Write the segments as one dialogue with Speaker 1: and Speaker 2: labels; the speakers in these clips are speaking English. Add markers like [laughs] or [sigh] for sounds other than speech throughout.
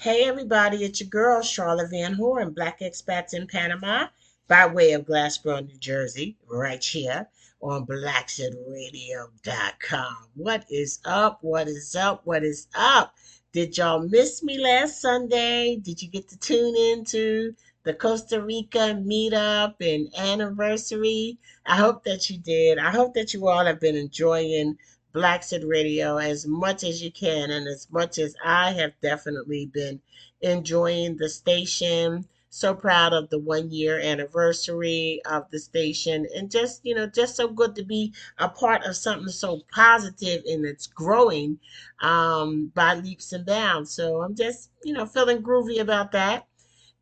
Speaker 1: Hey, everybody, it's your girl, Charlotte Van Horn, Black Expats in Panama, by way of Glassboro, New Jersey, right here on BlackSetRadio.com. What is up? What is up? What is up? Did y'all miss me last Sunday? Did you get to tune in to the Costa Rica meetup and anniversary? I hope that you did. I hope that you all have been enjoying Black Set Radio as much as you can and as much as I have definitely been enjoying the station. So proud of the one year anniversary of the station and just, you know, just so good to be a part of something so positive and it's growing um, by leaps and bounds. So I'm just, you know, feeling groovy about that.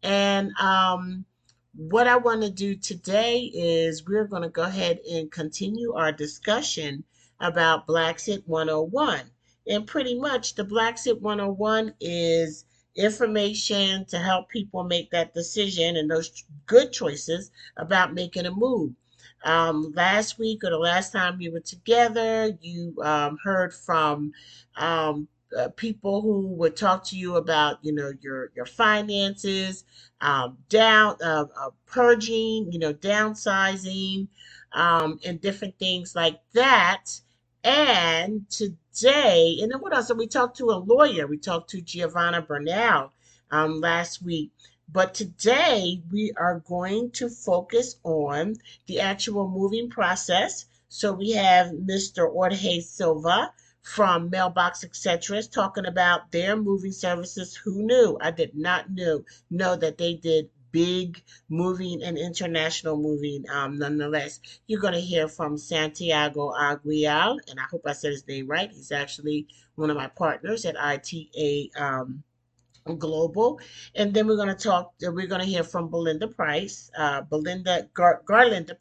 Speaker 1: And um, what I want to do today is we're going to go ahead and continue our discussion about Blackset 101. And pretty much the Blackset 101 is information to help people make that decision and those good choices about making a move. Um, last week or the last time we were together, you um, heard from um, uh, people who would talk to you about, you know, your your finances, um, down uh, uh, purging, you know, downsizing, um, and different things like that. And today, and then what else? So we talked to a lawyer. We talked to Giovanna Bernal um, last week. But today we are going to focus on the actual moving process. So we have Mr. Jorge Silva from Mailbox Etc. talking about their moving services. Who knew? I did not know know that they did big moving and international moving um, nonetheless. You're going to hear from Santiago Aguial, and I hope I said his name right. He's actually one of my partners at ITA um, Global. And then we're going to talk, we're going to hear from Belinda Price, uh, Belinda Gar-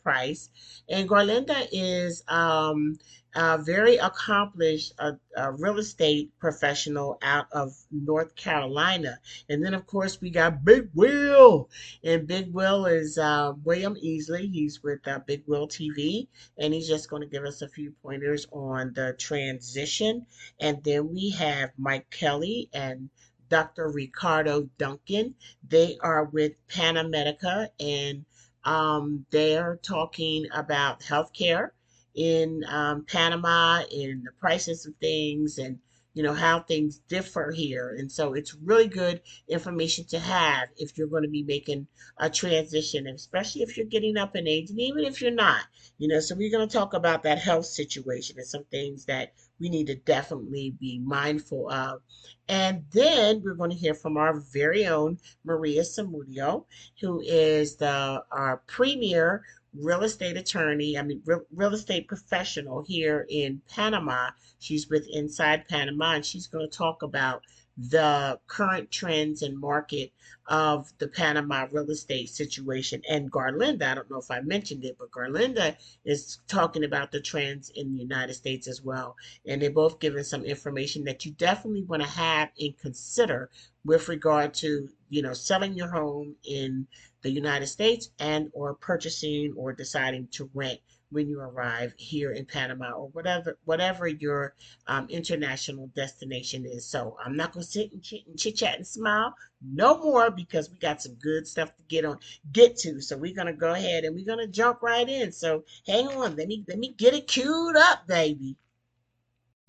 Speaker 1: Price. And Garlinda is um, a very accomplished uh, uh, real estate professional out of North Carolina. And then, of course, we got Big Will. And Big Will is uh, William Easley. He's with uh, Big Will TV. And he's just going to give us a few pointers on the transition. And then we have Mike Kelly and Dr. Ricardo Duncan. They are with Panamedica and um, they're talking about healthcare in um, Panama and the prices of things and you know how things differ here and so it's really good information to have if you're going to be making a transition especially if you're getting up in age and even if you're not you know so we're going to talk about that health situation and some things that we need to definitely be mindful of and then we're going to hear from our very own maria samudio who is the our premier real estate attorney, I mean, real, real estate professional here in Panama. She's with Inside Panama, and she's going to talk about the current trends and market of the Panama real estate situation. And Garlinda, I don't know if I mentioned it, but Garlinda is talking about the trends in the United States as well. And they're both giving some information that you definitely want to have and consider with regard to, you know, selling your home in the United States and or purchasing or deciding to rent when you arrive here in Panama or whatever whatever your um, international destination is. So I'm not gonna sit and chit and chit chat and smile no more because we got some good stuff to get on get to. So we're gonna go ahead and we're gonna jump right in. So hang on, let me let me get it queued up, baby.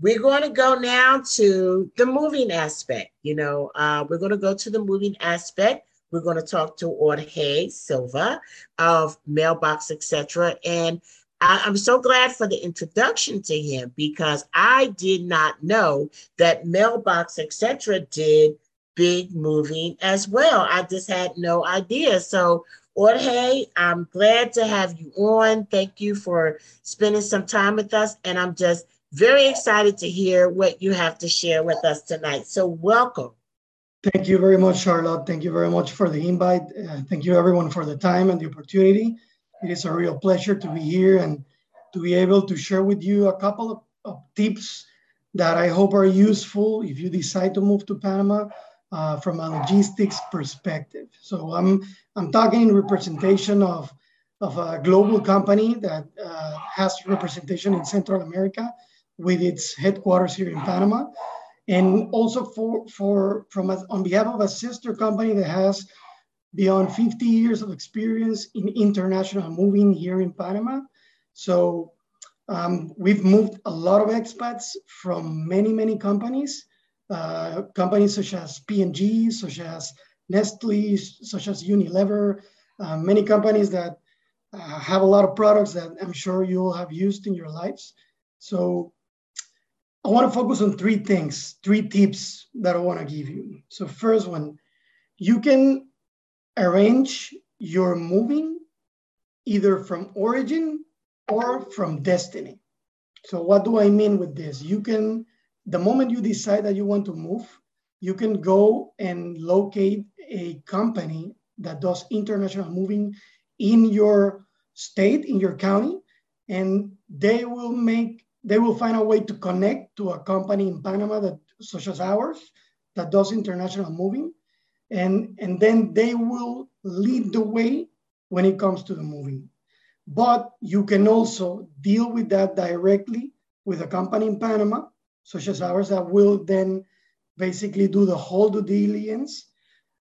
Speaker 1: We're going to go now to the moving aspect. You know, uh, we're going to go to the moving aspect we're going to talk to Jorge Silva of Mailbox Etc. And I, am so glad for the introduction to him because I did not know that Mailbox Etc. did big moving as well. I just had no idea. So Jorge, I'm glad to have you on. Thank you for spending some time with us. And I'm just very excited to hear what you have to share with us tonight. So welcome.
Speaker 2: Thank you very much, Charlotte. Thank you very much for the invite. Uh, thank you, everyone, for the time and the opportunity. It is a real pleasure to be here and to be able to share with you a couple of, of tips that I hope are useful if you decide to move to Panama uh, from a logistics perspective. So I'm I'm talking in representation of of a global company that uh, has representation in Central America with its headquarters here in Panama. and also for for from a, on behalf of a sister company that has beyond 50 years of experience in international moving here in Panama. So um, we've moved a lot of expats from many many companies, uh, companies such as P&G, such as Nestle, such as Unilever, uh, many companies that uh, have a lot of products that I'm sure you'll have used in your lives. So I want to focus on three things, three tips that I want to give you. So first one, you can arrange your moving either from origin or from destiny. So what do I mean with this? You can, the moment you decide that you want to move, you can go and locate a company that does international moving in your state, in your county, and they will make they will find a way to connect to a company in Panama that such as ours that does international moving. And, and then they will lead the way when it comes to the moving. But you can also deal with that directly with a company in Panama, such as ours, that will then basically do the whole due diligence.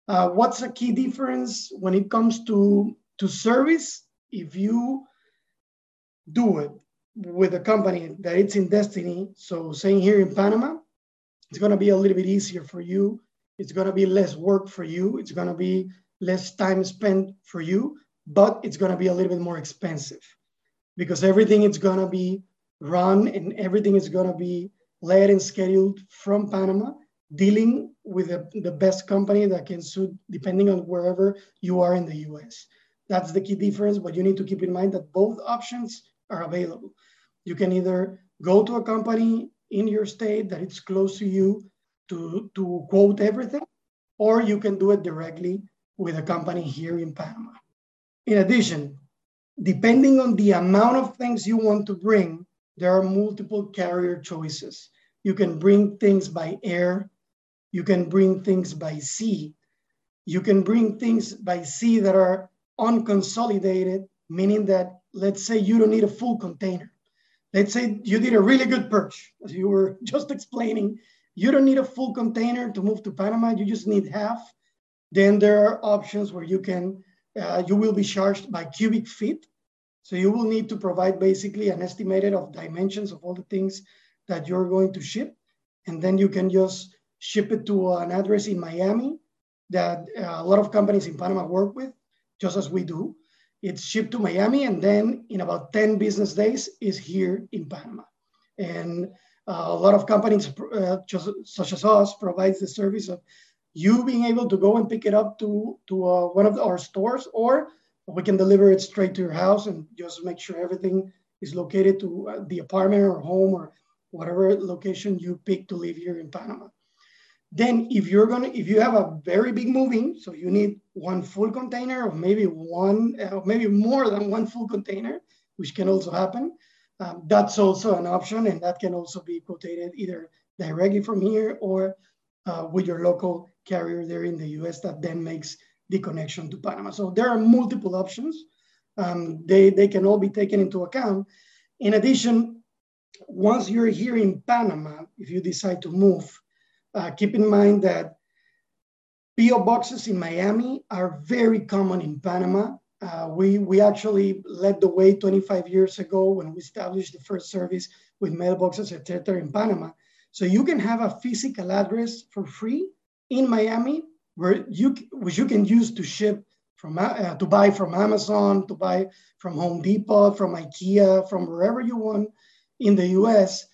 Speaker 2: Uh, what's a key difference when it comes to, to service? If you do it with a company that it's in destiny. So saying here in Panama, it's going to be a little bit easier for you. It's going to be less work for you. It's going to be less time spent for you, but it's going to be a little bit more expensive because everything is going to be run and everything is going to be led and scheduled from Panama, dealing with the, the best company that can suit depending on wherever you are in the US. That's the key difference, but you need to keep in mind that both options are available. You can either go to a company in your state that it's close to you to, to quote everything, or you can do it directly with a company here in Panama. In addition, depending on the amount of things you want to bring, there are multiple carrier choices. You can bring things by air, you can bring things by sea, you can bring things by sea that are unconsolidated, meaning that let's say you don't need a full container let's say you did a really good perch, as you were [laughs] just explaining. You don't need a full container to move to Panama. You just need half. Then there are options where you can, uh, you will be charged by cubic feet. So you will need to provide basically an estimated of dimensions of all the things that you're going to ship. And then you can just ship it to an address in Miami that uh, a lot of companies in Panama work with, just as we do. It's shipped to Miami, and then in about 10 business days is here in Panama. And a lot of companies, uh, just, such as us, provides the service of you being able to go and pick it up to, to uh, one of our stores, or we can deliver it straight to your house and just make sure everything is located to uh, the apartment or home or whatever location you pick to live here in Panama. Then if you're gonna, if you have a very big moving, so you need one full container or maybe one, uh, maybe more than one full container, which can also happen. Um, that's also an option and that can also be quoted either directly from here or uh, with your local carrier there in the US that then makes the connection to Panama. So there are multiple options. Um, they, they can all be taken into account. In addition, once you're here in Panama, if you decide to move, uh, keep in mind that PO boxes in Miami are very common in Panama. Uh, we, we actually led the way 25 years ago when we established the first service with mailboxes, etc. in Panama. So you can have a physical address for free in Miami where you, which you can use to ship from, uh, to buy from Amazon, to buy from Home Depot, from IKEA, from wherever you want in the US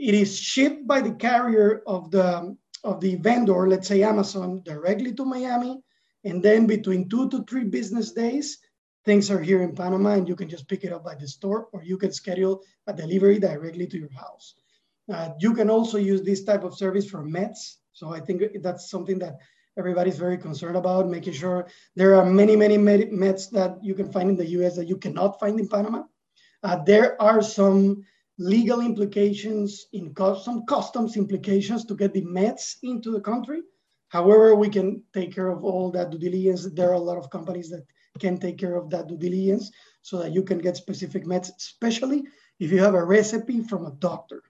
Speaker 2: it is shipped by the carrier of the of the vendor, let's say Amazon, directly to Miami, and then between two to three business days, things are here in Panama, and you can just pick it up by the store, or you can schedule a delivery directly to your house. Uh, you can also use this type of service for meds. So I think that's something that everybody's very concerned about, making sure there are many, many meds that you can find in the US that you cannot find in Panama. Uh, there are some legal implications, in some customs implications to get the meds into the country. However, we can take care of all that due diligence. There are a lot of companies that can take care of that due diligence so that you can get specific meds, especially if you have a recipe from a doctor.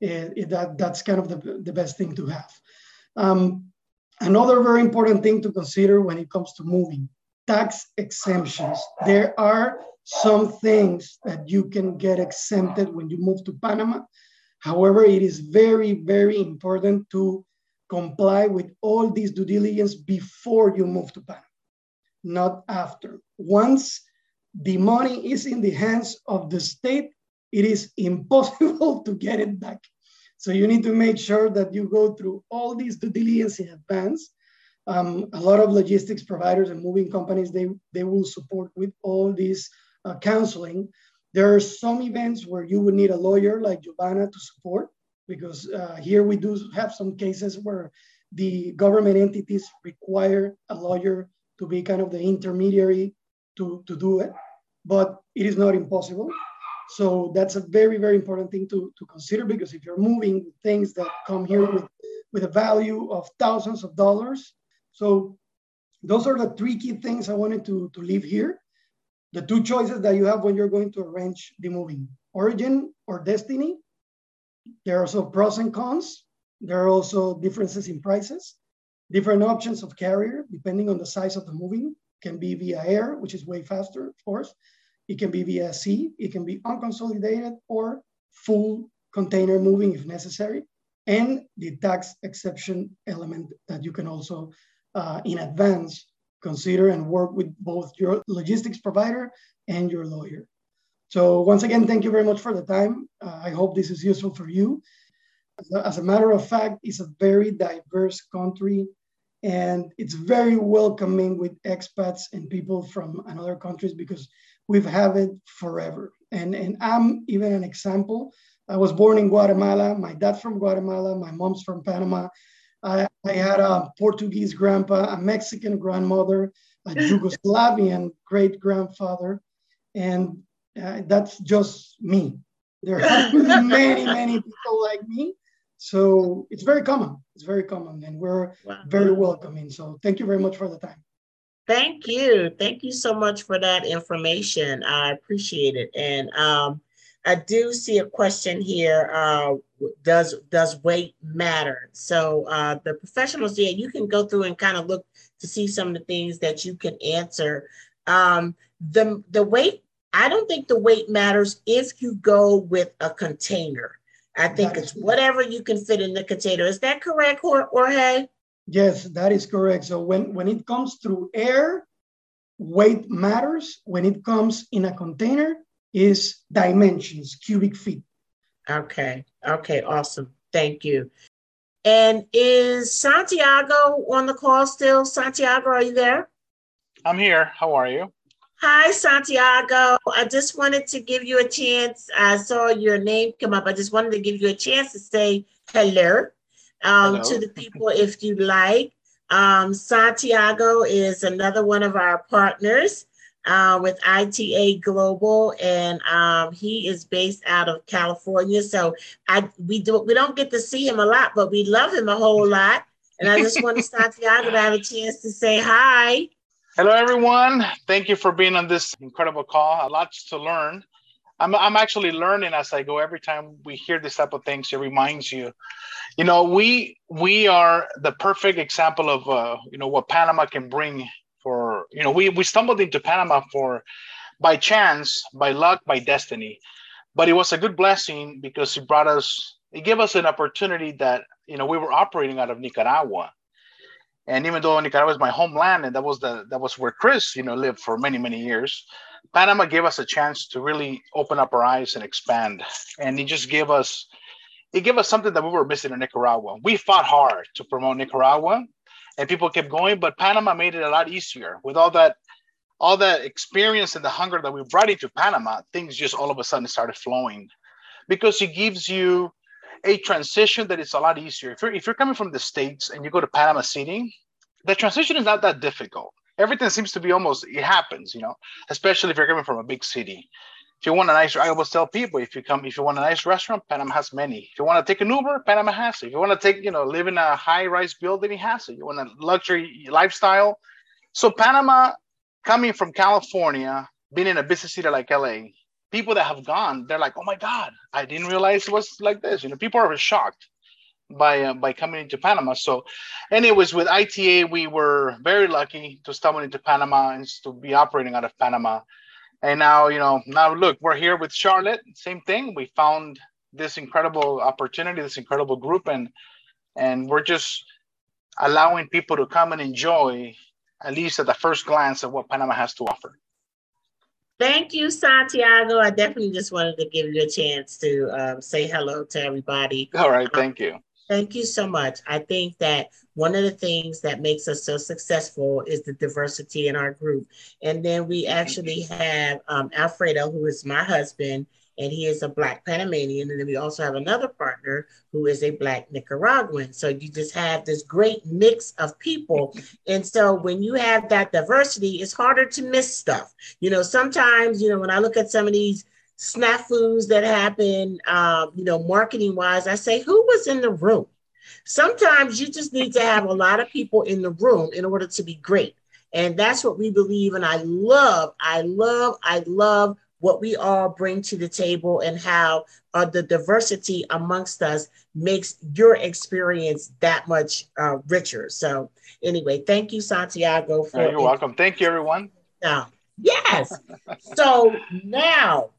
Speaker 2: it, it, that, that's kind of the, the best thing to have. Um, another very important thing to consider when it comes to moving tax exemptions. There are some things that you can get exempted when you move to Panama. However, it is very, very important to comply with all these due diligence before you move to Panama, not after. Once the money is in the hands of the state, it is [laughs] impossible to get it back. So you need to make sure that you go through all these due diligence in advance. Um, a lot of logistics providers and moving companies, they, they will support with all this uh, counseling. There are some events where you would need a lawyer like Giovanna to support because uh, here we do have some cases where the government entities require a lawyer to be kind of the intermediary to, to do it, but it is not impossible. So that's a very, very important thing to, to consider because if you're moving things that come here with, with a value of thousands of dollars, so those are the three key things I wanted to, to leave here. The two choices that you have when you're going to arrange the moving, origin or destiny. There are also pros and cons. There are also differences in prices, different options of carrier, depending on the size of the moving, can be via air, which is way faster, of course, it can be via sea, it can be unconsolidated or full container moving if necessary, and the tax exception element that you can also uh, in advance consider and work with both your logistics provider and your lawyer. So once again, thank you very much for the time. Uh, I hope this is useful for you. As a, as a matter of fact, it's a very diverse country and it's very welcoming with expats and people from another countries because we've had it forever. And, and I'm even an example. I was born in Guatemala. My dad's from Guatemala. My mom's from Panama. I, I had a Portuguese grandpa, a Mexican grandmother, a [laughs] Yugoslavian great grandfather, and uh, that's just me. There are [laughs] many, many people like me. So it's very common. It's very common, and we're wow. very welcoming. So thank you very much for the time.
Speaker 1: Thank you. Thank you so much for that information. I appreciate it. And um, I do see a question here. Uh, does does weight matter? So uh, the professionals there, you can go through and kind of look to see some of the things that you can answer. Um, the the weight, I don't think the weight matters if you go with a container. I think it's whatever you can fit in the container. Is that correct, Jorge?
Speaker 2: Yes, that is correct. So when, when it comes through air, weight matters. When it comes in a container, is dimensions, cubic feet.
Speaker 1: Okay. Okay. Awesome. Thank you. And is Santiago on the call still? Santiago, are you there?
Speaker 3: I'm here. How are you?
Speaker 1: Hi, Santiago. I just wanted to give you a chance. I saw your name come up. I just wanted to give you a chance to say hello um, to the people if you like. Um, Santiago is another one of our partners uh, with ITA Global, and um, he is based out of California. So I we do we don't get to see him a lot, but we love him a whole lot. And I just want [laughs] Santiago to have a chance to say hi.
Speaker 3: Hello, everyone. Thank you for being on this incredible call. A lot to learn. I'm, I'm actually learning as I go. Every time we hear this type of things, it reminds you. You know, we we are the perfect example of uh, you know what Panama can bring. For you know, we we stumbled into Panama for by chance, by luck, by destiny, but it was a good blessing because it brought us. It gave us an opportunity that you know we were operating out of Nicaragua and even though Nicaragua is my homeland, and that was the that was where Chris, you know, lived for many many years, Panama gave us a chance to really open up our eyes and expand. And it just gave us, it gave us something that we were missing in Nicaragua. We fought hard to promote Nicaragua, and people kept going, but Panama made it a lot easier with all that, all that experience and the hunger that we brought into Panama. Things just all of a sudden started flowing, because it gives you a transition that is a lot easier. If you're, if you're coming from the States and you go to Panama City, the transition is not that difficult. Everything seems to be almost, it happens, you know, especially if you're coming from a big city. If you want a nice, I always tell people if you come, if you want a nice restaurant, Panama has many. If you want to take an Uber, Panama has it. If you want to take, you know, live in a high rise building, it has it. You want a luxury lifestyle. So Panama, coming from California, being in a busy city like LA, people that have gone, they're like, "Oh my God, I didn't realize it was like this." You know, people are shocked by uh, by coming into Panama. So, anyways, with ITA, we were very lucky to stumble into Panama and to be operating out of Panama. And now, you know, now look, we're here with Charlotte. Same thing. We found this incredible opportunity, this incredible group, and and we're just allowing people to come and enjoy, at least at the first glance, of what Panama has to offer.
Speaker 1: Thank you, Santiago. I definitely just wanted to give you a chance to um, say hello to everybody.
Speaker 3: All right, thank you.
Speaker 1: Thank you so much. I think that one of the things that makes us so successful is the diversity in our group. And then we actually have um, Alfredo, who is my husband, and he is a Black Panamanian. And then we also have another partner who is a Black Nicaraguan. So you just have this great mix of people. And so when you have that diversity, it's harder to miss stuff. You know, sometimes, you know, when I look at some of these snafus that happen, um, you know, marketing wise, I say, who was in the room? Sometimes you just need to have a lot of people in the room in order to be great. And that's what we believe. And I love, I love, I love what we all bring to the table and how uh, the diversity amongst us makes your experience that much uh, richer. So, anyway, thank you, Santiago.
Speaker 3: For you're welcome. Thank you, everyone.
Speaker 1: Now, yes. so now,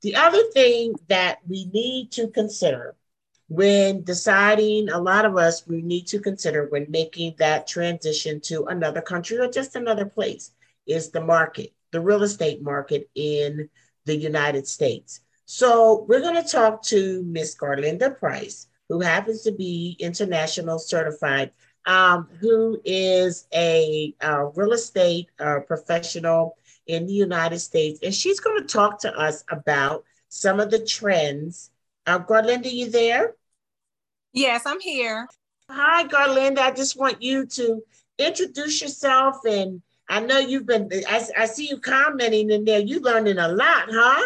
Speaker 1: the other thing that we need to consider when deciding, a lot of us, we need to consider when making that transition to another country or just another place is the market, the real estate market in the United States. So we're going to talk to Miss Garlinda Price, who happens to be international certified, um, who is a, a real estate uh, professional in the United States. And she's going to talk to us about some of the trends. Uh, Garlinda, are you there?
Speaker 4: Yes, I'm here.
Speaker 1: Hi, Garlinda. I just want you to introduce yourself and I know you've been, I, I see you commenting in there. You're learning a lot, huh?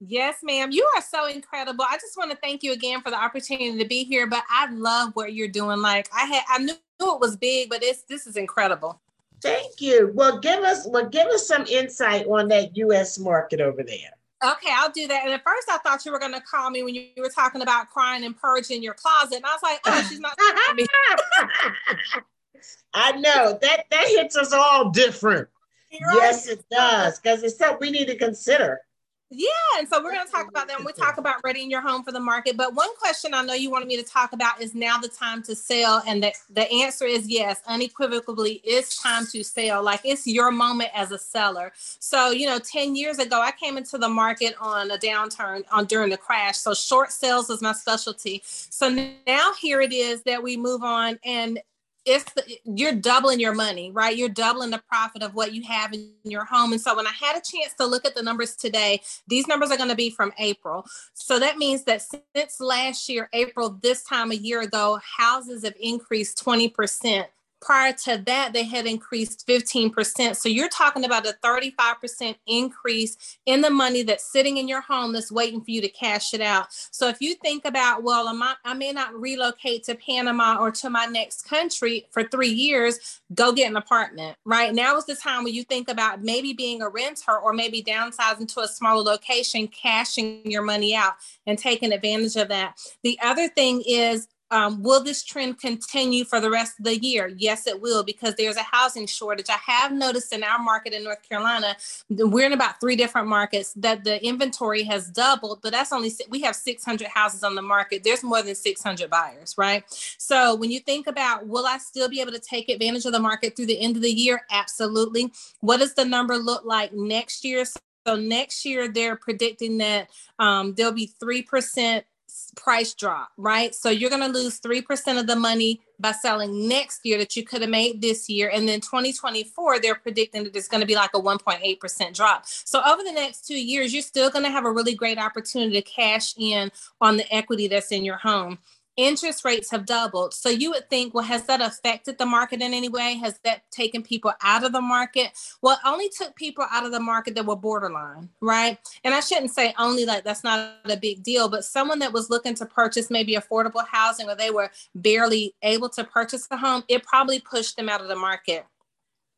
Speaker 4: Yes, ma'am. You are so incredible. I just want to thank you again for the opportunity to be here. But I love what you're doing. Like I had, I knew it was big, but it's this is incredible.
Speaker 1: Thank you. Well, give us well, give us some insight on that U.S. market over there.
Speaker 4: Okay, I'll do that. And at first, I thought you were going to call me when you, were talking about crying and purging your closet, and I was like, "Oh, she's not." [laughs] [laughs]
Speaker 1: I know that that hits us all different. Yes, it does, because it's something we need to consider.
Speaker 4: Yeah, and so we're going to talk about that. we talk about readying your home for the market. But one question I know you wanted me to talk about is now the time to sell, and the the answer is yes, unequivocally, it's time to sell. Like it's your moment as a seller. So you know, ten years ago, I came into the market on a downturn on during the crash. So short sales is my specialty. So now here it is that we move on and it's the, you're doubling your money, right? You're doubling the profit of what you have in your home. And so when I had a chance to look at the numbers today, these numbers are going to be from April. So that means that since last year, April, this time a year ago, houses have increased 20% prior to that, they had increased 15%. So you're talking about a 35% increase in the money that's sitting in your home that's waiting for you to cash it out. So if you think about, well, I may not relocate to Panama or to my next country for three years, go get an apartment. Right now is the time when you think about maybe being a renter or maybe downsizing to a smaller location, cashing your money out and taking advantage of that. The other thing is um, will this trend continue for the rest of the year? Yes, it will, because there's a housing shortage. I have noticed in our market in North Carolina, we're in about three different markets that the inventory has doubled, but that's only, we have 600 houses on the market. There's more than 600 buyers, right? So when you think about, will I still be able to take advantage of the market through the end of the year? Absolutely. What does the number look like next year? So next year, they're predicting that um, there'll be 3% price drop, right? So you're going to lose 3% of the money by selling next year that you could have made this year. And then 2024, they're predicting that it's going to be like a 1.8% drop. So over the next two years, you're still going to have a really great opportunity to cash in on the equity that's in your home interest rates have doubled. So you would think, well, has that affected the market in any way? Has that taken people out of the market? Well, only took people out of the market that were borderline, right? And I shouldn't say only like that's not a big deal, but someone that was looking to purchase maybe affordable housing or they were barely able to purchase a home, it probably pushed them out of the market.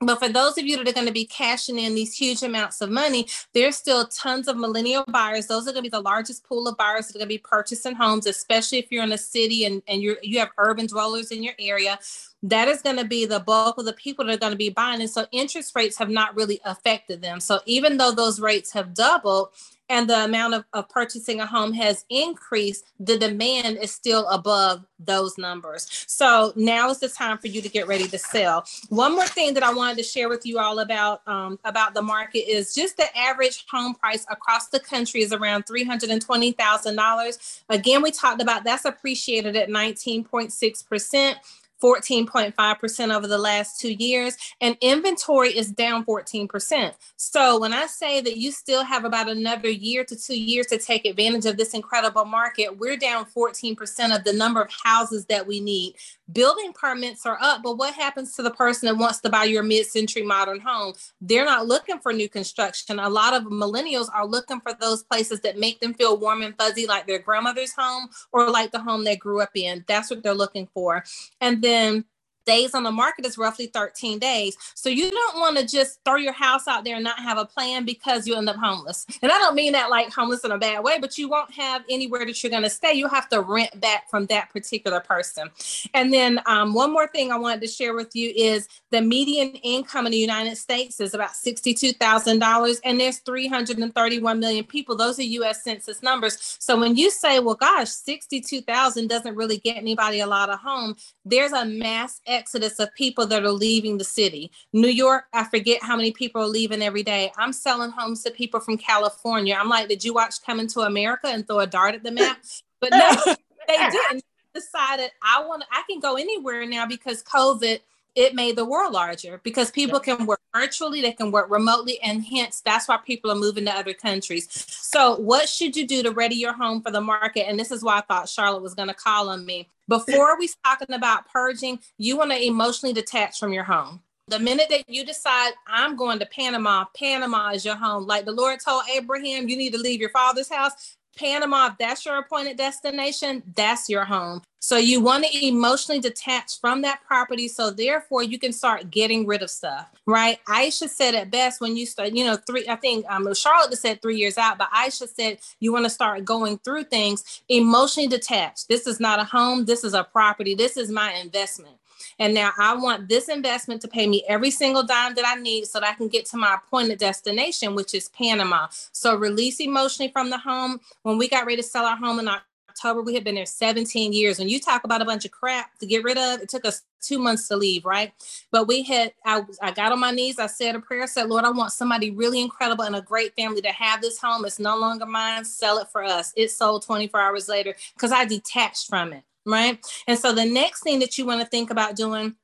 Speaker 4: But for those of you that are going to be cashing in these huge amounts of money, there's still tons of millennial buyers. Those are going to be the largest pool of buyers that are going to be purchasing homes, especially if you're in a city and, and you you have urban dwellers in your area. That is going to be the bulk of the people that are going to be buying. And so interest rates have not really affected them. So even though those rates have doubled, and the amount of, of purchasing a home has increased, the demand is still above those numbers. So now is the time for you to get ready to sell. One more thing that I wanted to share with you all about um, about the market is just the average home price across the country is around three hundred and twenty thousand dollars. Again, we talked about that's appreciated at nineteen point six percent. 14.5% over the last two years, and inventory is down 14%. So, when I say that you still have about another year to two years to take advantage of this incredible market, we're down 14% of the number of houses that we need. Building permits are up, but what happens to the person that wants to buy your mid century modern home? They're not looking for new construction. A lot of millennials are looking for those places that make them feel warm and fuzzy, like their grandmother's home or like the home they grew up in. That's what they're looking for. And them days on the market is roughly 13 days. So you don't want to just throw your house out there and not have a plan because you end up homeless. And I don't mean that like homeless in a bad way, but you won't have anywhere that you're going to stay. You have to rent back from that particular person. And then um, one more thing I wanted to share with you is the median income in the United States is about $62,000 and there's 331 million people. Those are US Census numbers. So when you say, well, gosh, 62,000 doesn't really get anybody a lot of home, there's a mass exodus of people that are leaving the city. New York, I forget how many people are leaving every day. I'm selling homes to people from California. I'm like, did you watch Coming to America and throw a dart at the map? [laughs] But no, they didn't. Decided I want I can go anywhere now because COVID it made the world larger because people can work virtually, they can work remotely, and hence that's why people are moving to other countries. So, what should you do to ready your home for the market? And this is why I thought Charlotte was going to call on me. Before we talking about purging, you want to emotionally detach from your home. The minute that you decide, I'm going to Panama, Panama is your home. Like the Lord told Abraham, you need to leave your father's house Panama, if that's your appointed destination, that's your home. So you want to emotionally detach from that property. So therefore, you can start getting rid of stuff, right? Aisha said it best when you start, you know, three, I think um, Charlotte said three years out, but Aisha said you want to start going through things emotionally detached. This is not a home. This is a property. This is my investment. And now I want this investment to pay me every single dime that I need so that I can get to my appointed destination, which is Panama. So release emotionally from the home. When we got ready to sell our home in October, we had been there 17 years. When you talk about a bunch of crap to get rid of, it took us two months to leave, right? But we had, I, I got on my knees, I said a prayer, said, Lord, I want somebody really incredible and a great family to have this home. It's no longer mine. Sell it for us. It sold 24 hours later because I detached from it right? And so the next thing that you want to think about doing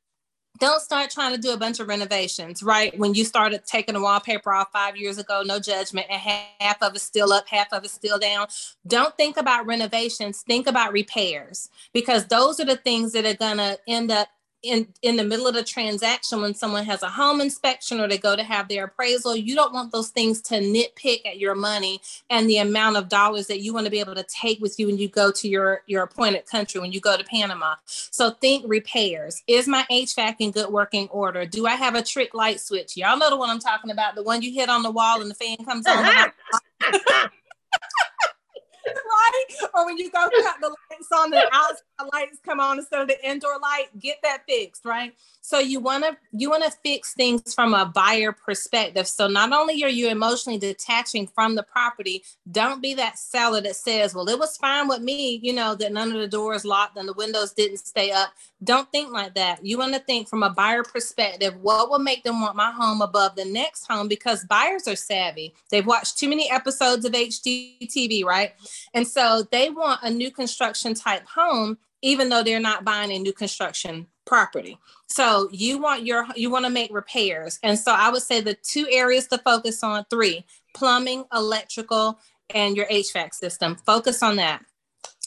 Speaker 4: don't start trying to do a bunch of renovations, right? When you started taking the wallpaper off five years ago, no judgment, and half of it's still up, half of it's still down. Don't think about renovations, think about repairs because those are the things that are going to end up in in the middle of the transaction when someone has a home inspection or they go to have their appraisal you don't want those things to nitpick at your money and the amount of dollars that you want to be able to take with you when you go to your your appointed country when you go to panama. So think repairs. Is my hvac in good working order? Do i have a trick light switch? Y'all know the one i'm talking about the one you hit on the wall and the fan comes on [laughs] right? Or when you go cut the lights on, the outside lights come on instead of the indoor light, get that fixed, right? So you want to you want to fix things from a buyer perspective. So not only are you emotionally detaching from the property, don't be that seller that says, "Well, it was fine with me, you know, that none of the doors locked and the windows didn't stay up." Don't think like that. You want to think from a buyer perspective, what will make them want my home above the next home because buyers are savvy. They've watched too many episodes of HGTV, right? And so they want a new construction type home even though they're not buying a new construction property. So you want your you want to make repairs. And so I would say the two areas to focus on, three, plumbing, electrical, and your HVAC system. Focus on that.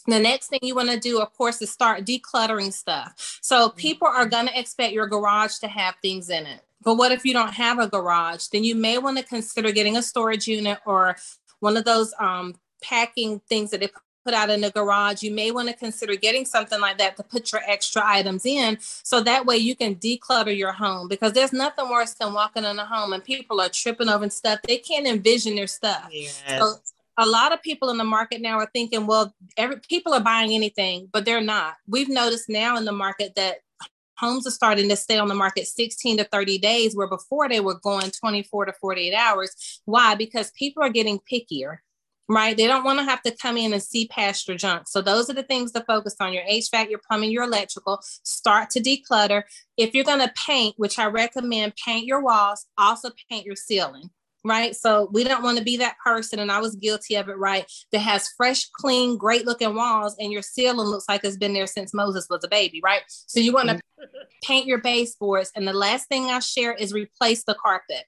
Speaker 4: The next thing you want to do, of course, is start decluttering stuff. So people are going to expect your garage to have things in it. But what if you don't have a garage? Then you may want to consider getting a storage unit or one of those um, packing things that they put out in the garage, you may want to consider getting something like that to put your extra items in. So that way you can declutter your home because there's nothing worse than walking in a home and people are tripping over stuff. They can't envision their stuff. Yes. So a lot of people in the market now are thinking, well, every people are buying anything, but they're not. We've noticed now in the market that homes are starting to stay on the market 16 to 30 days, where before they were going 24 to 48 hours. Why? Because people are getting pickier right? They don't want to have to come in and see past your junk. So those are the things to focus on your HVAC, your plumbing, your electrical. Start to declutter. If you're going to paint, which I recommend, paint your walls, also paint your ceiling right? So we don't want to be that person, and I was guilty of it, right? That has fresh, clean, great looking walls, and your ceiling looks like it's been there since Moses was a baby, right? So you want to [laughs] paint your baseboards. And the last thing I share is replace the carpet,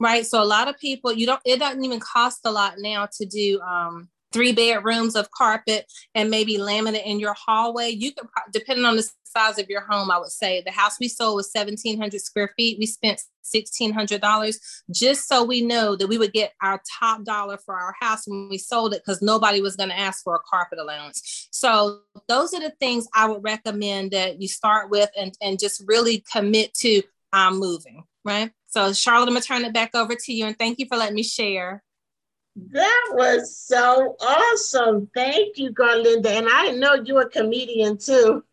Speaker 4: right? So a lot of people, you don't, it doesn't even cost a lot now to do um, three bedrooms of carpet and maybe laminate in your hallway. You could, depending on the size of your home, I would say the house we sold was 1,700 square feet. We spent $1,600 just so we know that we would get our top dollar for our house when we sold it because nobody was going to ask for a carpet allowance. So those are the things I would recommend that you start with and, and just really commit to I'm um, moving, right? So Charlotte, I'm going to turn it back over to you and thank you for letting me share.
Speaker 1: That was so awesome. Thank you, Garlinda. And I know you're a comedian too. [laughs]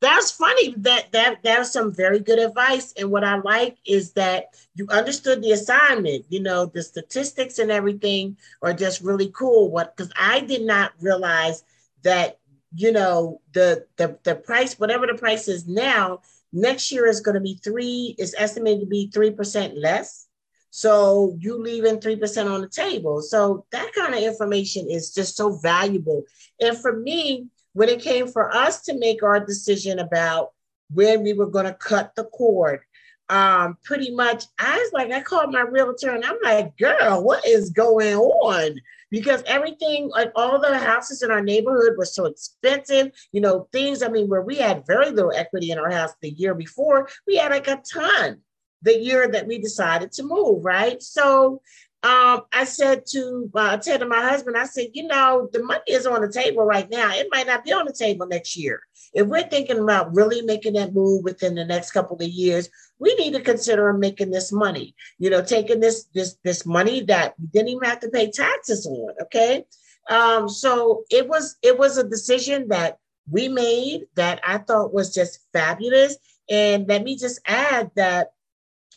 Speaker 1: That's funny. That that that's some very good advice. And what I like is that you understood the assignment. You know, the statistics and everything are just really cool. What because I did not realize that, you know, the the the price, whatever the price is now, next year is going to be three, is estimated to be three percent less so you leaving 3% on the table. So that kind of information is just so valuable. And for me, when it came for us to make our decision about when we were going to cut the cord, um, pretty much I was like, I called my realtor and I'm like, girl, what is going on? Because everything, like all the houses in our neighborhood were so expensive, you know, things, I mean, where we had very little equity in our house the year before, we had like a ton the year that we decided to move, right? So um, I said to uh, said to my husband, I said, you know, the money is on the table right now. It might not be on the table next year. If we're thinking about really making that move within the next couple of years, we need to consider making this money. You know, taking this this this money that we didn't even have to pay taxes on. Okay, um, so it was it was a decision that we made that I thought was just fabulous. And let me just add that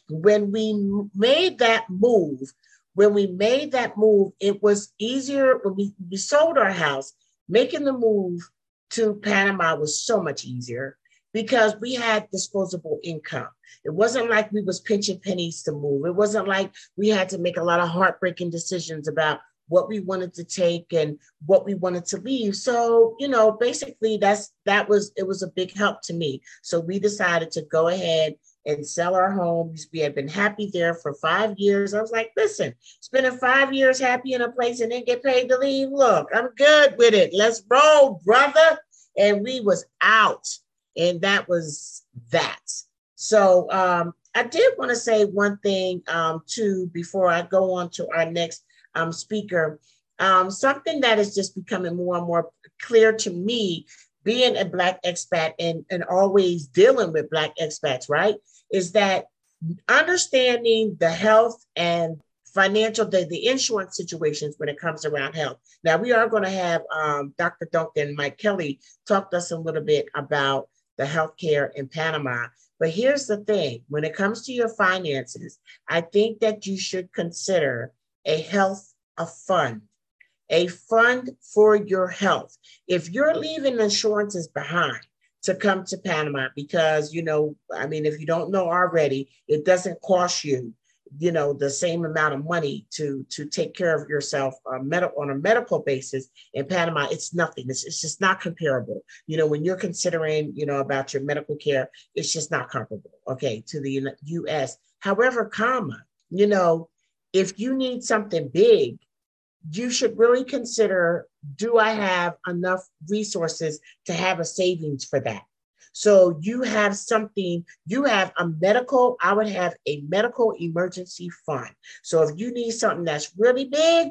Speaker 1: when we made that move, when we made that move, it was easier when we, we sold our house. Making the move to Panama was so much easier because we had disposable income. It wasn't like we was pinching pennies to move. It wasn't like we had to make a lot of heartbreaking decisions about what we wanted to take and what we wanted to leave. So, you know, basically that's that was it was a big help to me. So we decided to go ahead and sell our homes. We had been happy there for five years. I was like, listen, spending five years happy in a place and then get paid to leave. Look, I'm good with it. Let's roll, brother. And we was out. And that was that. So um, I did want to say one thing um, too before I go on to our next um, speaker. Um, something that is just becoming more and more clear to me being a black expat and, and always dealing with black expats, right? is that understanding the health and financial, the, the insurance situations when it comes around health. Now, we are going to have um, Dr. Duncan Mike Kelly talk to us a little bit about the healthcare in Panama. But here's the thing when it comes to your finances, I think that you should consider a health a fund, a fund for your health. If you're leaving insurances behind, to come to Panama because, you know, I mean, if you don't know already, it doesn't cost you, you know, the same amount of money to to take care of yourself uh, med- on a medical basis in Panama. It's nothing. It's, it's just not comparable. You know, when you're considering, you know, about your medical care, it's just not comparable, okay, to the U.S. However, comma, you know, if you need something big, you should really consider do I have enough resources to have a savings for that? So you have something, you have a medical, I would have a medical emergency fund. So if you need something that's really big,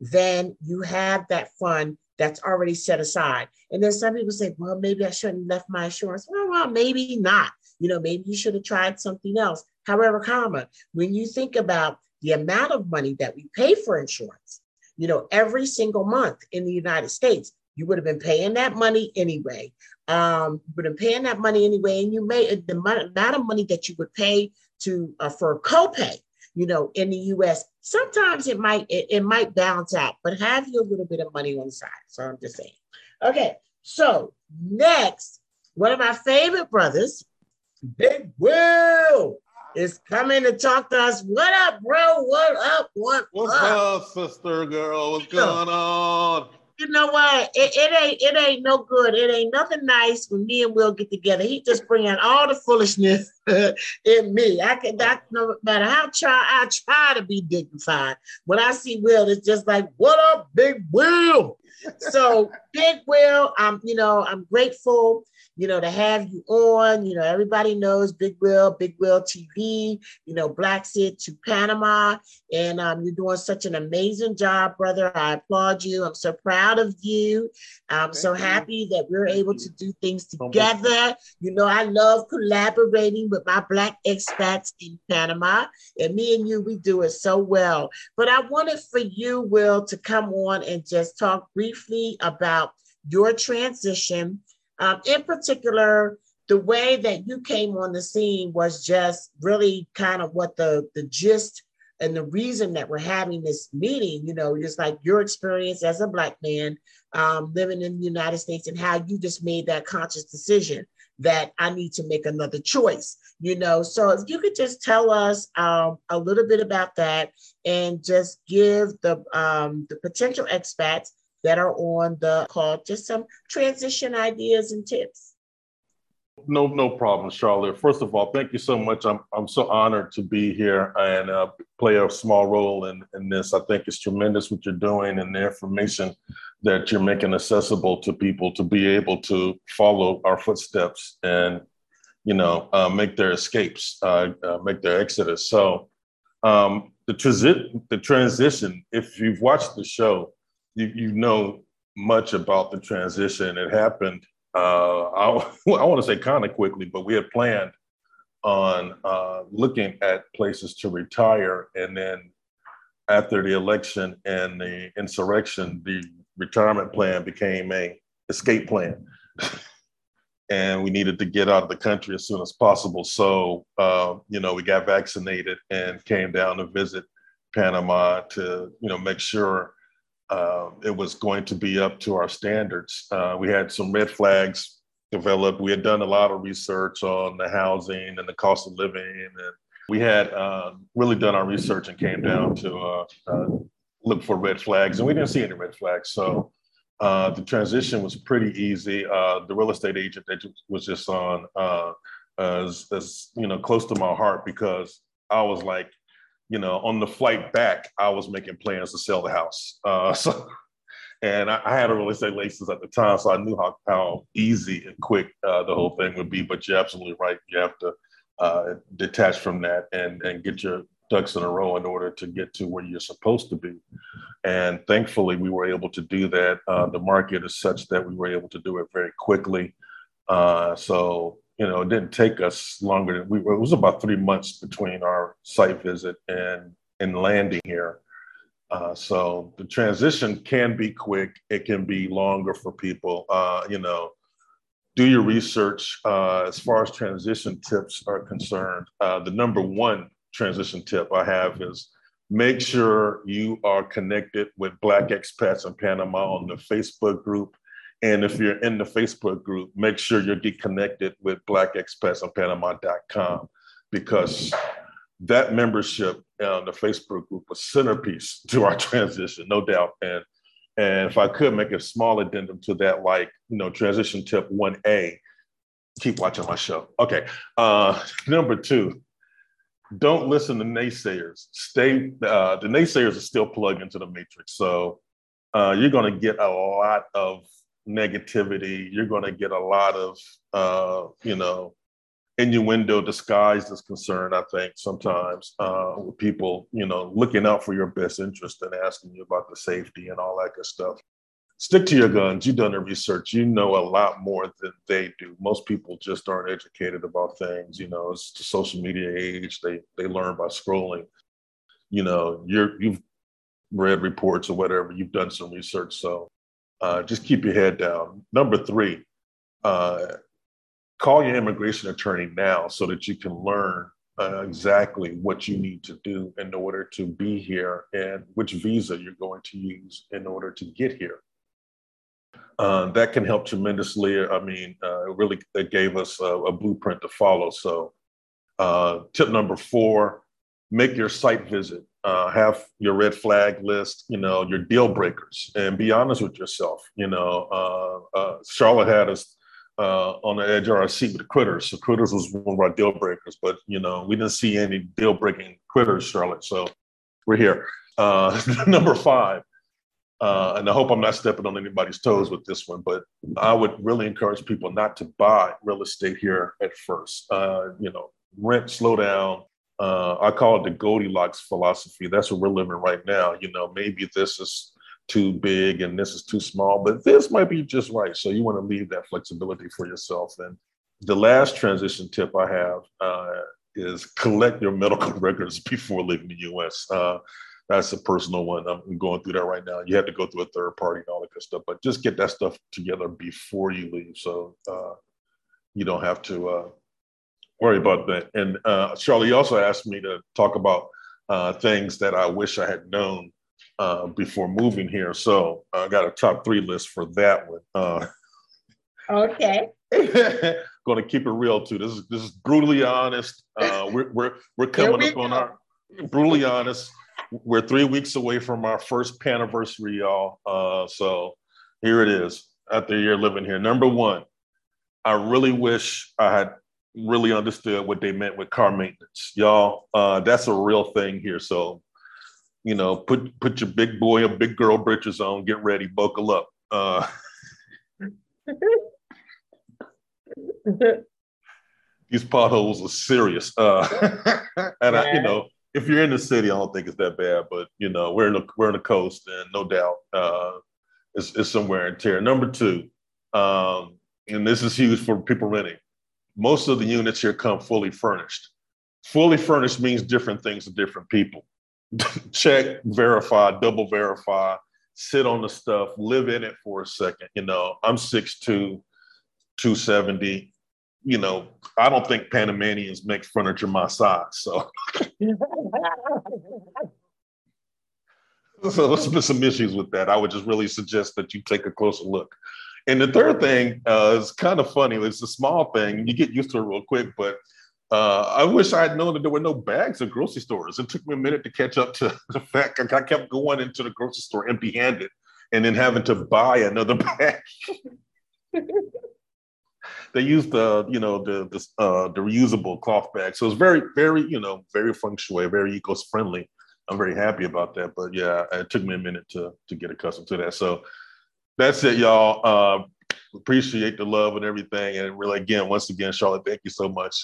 Speaker 1: then you have that fund that's already set aside. And then some people say, well, maybe I shouldn't have left my insurance. Well, well, maybe not. You know, maybe you should have tried something else. However, comma, when you think about the amount of money that we pay for insurance, you know, every single month in the United States, you would have been paying that money anyway. Um, you would have been paying that money anyway, and you may the amount of money that you would pay to uh, for copay, you know, in the U.S. Sometimes it might it, it might balance out, but have you a little bit of money on the side. So I'm just saying. Okay, so next, one of my favorite brothers, Big Will is coming to talk to us. What up, bro? What up? What
Speaker 5: What's
Speaker 1: up?
Speaker 5: up, sister girl? What's
Speaker 1: Yeah.
Speaker 5: going on?
Speaker 1: You know what? It, it ain't it ain't no good. It ain't nothing nice when me and Will get together. He just bring out all the foolishness [laughs] in me. I can that no matter how try I try to be dignified. When I see Will, it's just like, what up, big Will? So [laughs] big Will, I'm you know, I'm grateful, you know, to have you on. You know, everybody knows Big Will, Big Will TV, you know, Blaxit to Panama. And um, you're doing such an amazing job, brother. I applaud you. I'm so proud of you. I'm so
Speaker 5: Thank you.
Speaker 1: happy that we're
Speaker 5: Thank
Speaker 1: able
Speaker 5: you.
Speaker 1: to do things together. You know, I love collaborating with my Black expats in Panama. And me and you, we do it so well. But I wanted for you, Will, to come on and just talk briefly about your transition. Um, in particular, the way that you came on the scene was just really kind of what the, the gist and the reason that we're having this meeting, you know, just like your experience as a Black man um, living in the United States and how you just made that conscious decision that I need to make another choice, you know. So if you could just tell us um, a little bit about that and just give the um, the potential expats that are on the call just some transition ideas and tips.
Speaker 5: No, no problem, Charlotte. First of all, thank you so much. I'm I'm so honored to be here and uh, play a small role in, in this. I think it's tremendous what you're doing and the information that you're making accessible to people to be able to follow our footsteps and you know uh, make their escapes, uh, uh, make their exodus. So um, the transit the transition. If you've watched the show, you you know much about the transition. It happened uh, I, [laughs] I want to say kind of quickly, but we had planned on uh, looking at places to retire. And then after the election and the insurrection, the retirement plan became a escape plan. [laughs] and we needed to get out of the country as soon as possible. So, uh, you know, we got vaccinated and came down to visit Panama to, you know, make sure uh, it was going to be up to our standards. Uh, we had some red flags developed. We had done a lot of research on the housing and the cost of living, and we had uh, really done our research and came down to uh, uh, look for red flags, and we didn't see any red flags. So uh, the transition was pretty easy. Uh, the real estate agent that was just on uh, is, is you know close to my heart because I was like you know, on the flight back, I was making plans to sell the house. Uh, [laughs] so, and I, I, had a real estate license at the time, so I knew how, how easy and quick uh, the whole thing would be. But you're absolutely right. You have to uh, detach from that and, and get your ducks in a row in order to get to where you're supposed to be. And thankfully, we were able to do that. Uh, the market is such that we were able to do it very quickly. Uh, so you know, it didn't take us longer than we it was about three months between our site visit and and landing here. Uh, so the transition can be quick. It can be longer for people. Uh, you know, do your research uh, as far as transition tips are concerned. Uh, the number one transition tip I have is make sure you are connected with Black expats in Panama on the Facebook group and if you're in the Facebook group, make sure you get connected with blackexpatsinpanama.com because that membership on the Facebook group was centerpiece [laughs] to our transition, no doubt. And and if I could make a small addendum to that, like you know, transition tip one A, keep watching my show. Okay. Uh, number two, don't listen to naysayers. Stay. Uh, the naysayers are still plugged into the matrix, so uh, you're going to get a lot of negativity. You're going to get a lot of, uh, you know, innuendo disguised as concern, I think, sometimes uh, with people, you know, looking out for your best interest and asking you about the safety and all that good stuff. Stick to your guns. You've done the research. You know a lot more than they do. Most people just aren't educated about things. You know, it's the social media age. They they learn by scrolling. You know, you're you've read reports or whatever. You've done some research, so uh, just keep your head down. Number three, uh, call your immigration attorney now so that you can learn uh, exactly what you need to do in order to be here and which visa you're going to use in order to get here. Uh, that can help tremendously. I mean, uh, it really it gave us a, a blueprint to follow. So, uh, tip number four: make your site visit. Uh, have your red flag list. You know your deal breakers, and be honest with yourself. You know, uh, Charlotte had us on the edge of our seat with the critters. So critters was one of our deal breakers, but you know we didn't see any deal breaking critters, Charlotte. So we're here. [laughs] Number five, uh, and I hope I'm not stepping on anybody's toes with this one, but I would really encourage people not to buy real estate here at first. Uh, you know, rent, slow down. Uh, I call it the Goldilocks philosophy. That's what we're living right now. You know, maybe this is too big and this is too small, but this might be just right. So you want to leave that flexibility for yourself. And the last transition tip I have uh, is collect your medical [laughs] records before leaving the US. Uh, that's a personal one. I'm going through that right now. You have to go through a third party and all that good stuff, but just get that stuff together before you leave. So uh, you don't have to uh, worry about that. And uh, Charlie also asked me to talk about uh, things that I wish I had known uh, before moving here. So I got a top three list for that one. Uh,
Speaker 1: okay. [laughs]
Speaker 5: Going to keep it real too. This is this is brutally honest. Uh, we're we're we're coming we up go. on our brutally honest. We're three weeks away from our first anniversary, y'all. Uh, so here it is. After a year living here, number one, I really wish I had really understood what they meant with car maintenance, y'all. Uh, that's a real thing here. So you know, put put your big boy or big girl britches on, get ready, buckle up. Uh, [laughs] these potholes are serious. Uh, [laughs] and I, you know, if you're in the city, I don't think it's that bad, but you know, we're in the we're in the coast, and no doubt, uh, it's, it's somewhere in tear. Number two, um, and this is huge for people renting. Most of the units here come fully furnished. Fully furnished means different things to different people. [laughs] check, verify, double verify, sit on the stuff, live in it for a second. You know, I'm 6'2, 270. You know, I don't think Panamanians make furniture my size. So, [laughs] so there's been some issues with that. I would just really suggest that you take a closer look. And the third thing uh, is kind of funny. It's a small thing. You get used to it real quick, but uh, I wish I had known that there were no bags at grocery stores. It took me a minute to catch up to [laughs] the fact I kept going into the grocery store empty handed and then having to buy another [laughs] bag. They used the, you know, the the, uh, the reusable cloth bag. So it's very, very, you know, very feng shui, very eco friendly. I'm very happy about that. But yeah, it took me a minute to to get accustomed to that. So that's it, y'all. Uh, appreciate the love and everything. And really, again, once again, Charlotte, thank you so much.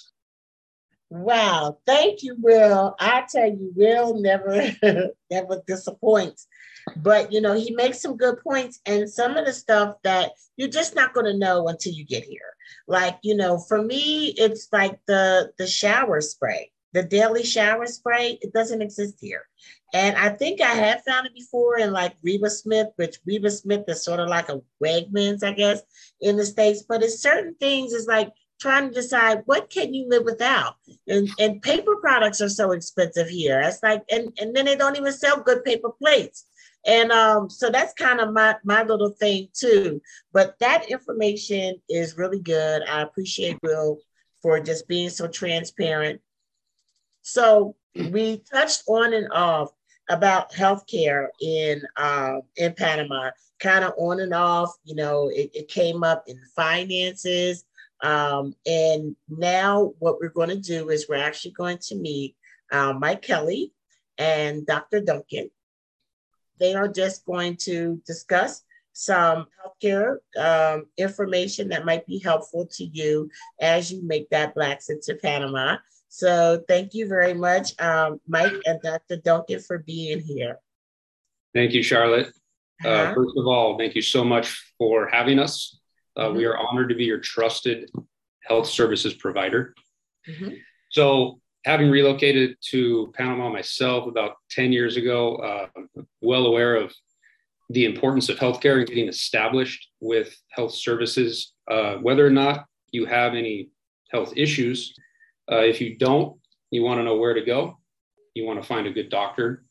Speaker 1: Wow, thank you, Will. I tell you, Will never [laughs] never disappoints. But you know, he makes some good points and some of the stuff that you're just not gonna know until you get here. Like, you know, for me, it's like the the shower spray, the daily shower spray, it doesn't exist here. And I think I have found it before in like Riba Smith, which Riba Smith is sort of like a Wegmans, I guess, in the States. But it's certain things, it's like trying to decide what can you live without and and paper products are so expensive here it's like and and then they don't even sell good paper plates and um so that's kind of my my little thing too but that information is really good i appreciate will for just being so transparent so we touched on and off about healthcare in uh, in Panama, kind of on and off. You know, it, it came up in finances, um, and now what we're going to do is we're actually going to meet uh, Mike Kelly and Dr. Duncan. They are just going to discuss some healthcare um, information that might be helpful to you as you make that Blaxit to Panama. So thank you very much, um, Mike and Dr. Duncan, for being here.
Speaker 6: Thank you, Charlotte. Uh, uh-huh. first of all, thank you so much for having us. Uh, mm-hmm. We are honored to be your trusted health services provider. Mm-hmm. So, having relocated to Panama myself about 10 years ago, uh, well aware of the importance of healthcare and getting established with health services, uh, whether or not you have any health issues. Uh, if you don't, you want to know where to go. You want to find a good doctor.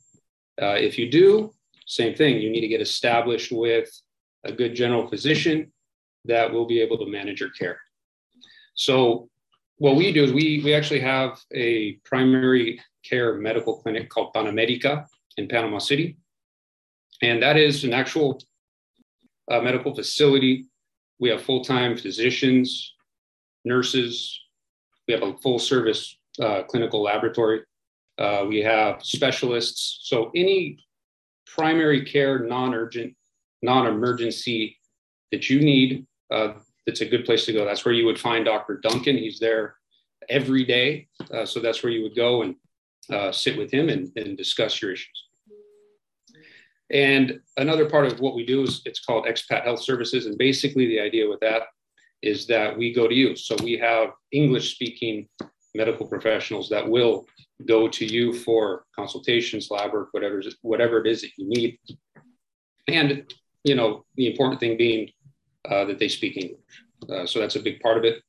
Speaker 6: Uh, if you do, same thing. You need to get established with a good general physician that will be able to manage your care. So, what we do is we, we actually have a primary care medical clinic called Panamerica in Panama City. And that is an actual uh, medical facility. We have full time physicians, nurses, we have a full service uh, clinical laboratory. Uh, we have specialists. So, any primary care, non urgent, non emergency that you need, that's a good place to go. That's where you would find Dr. Duncan. He's there every day. Uh, so that's where you would go and uh, sit with him and, and discuss your issues. And another part of what we do is it's called expat health services. And basically, the idea with that is that we go to you. So we have English speaking medical professionals that will go to you for consultations, lab work, whatever, whatever it is that you need. And, you know, the important thing being uh, that they speak English. Uh, so that's a big part of it.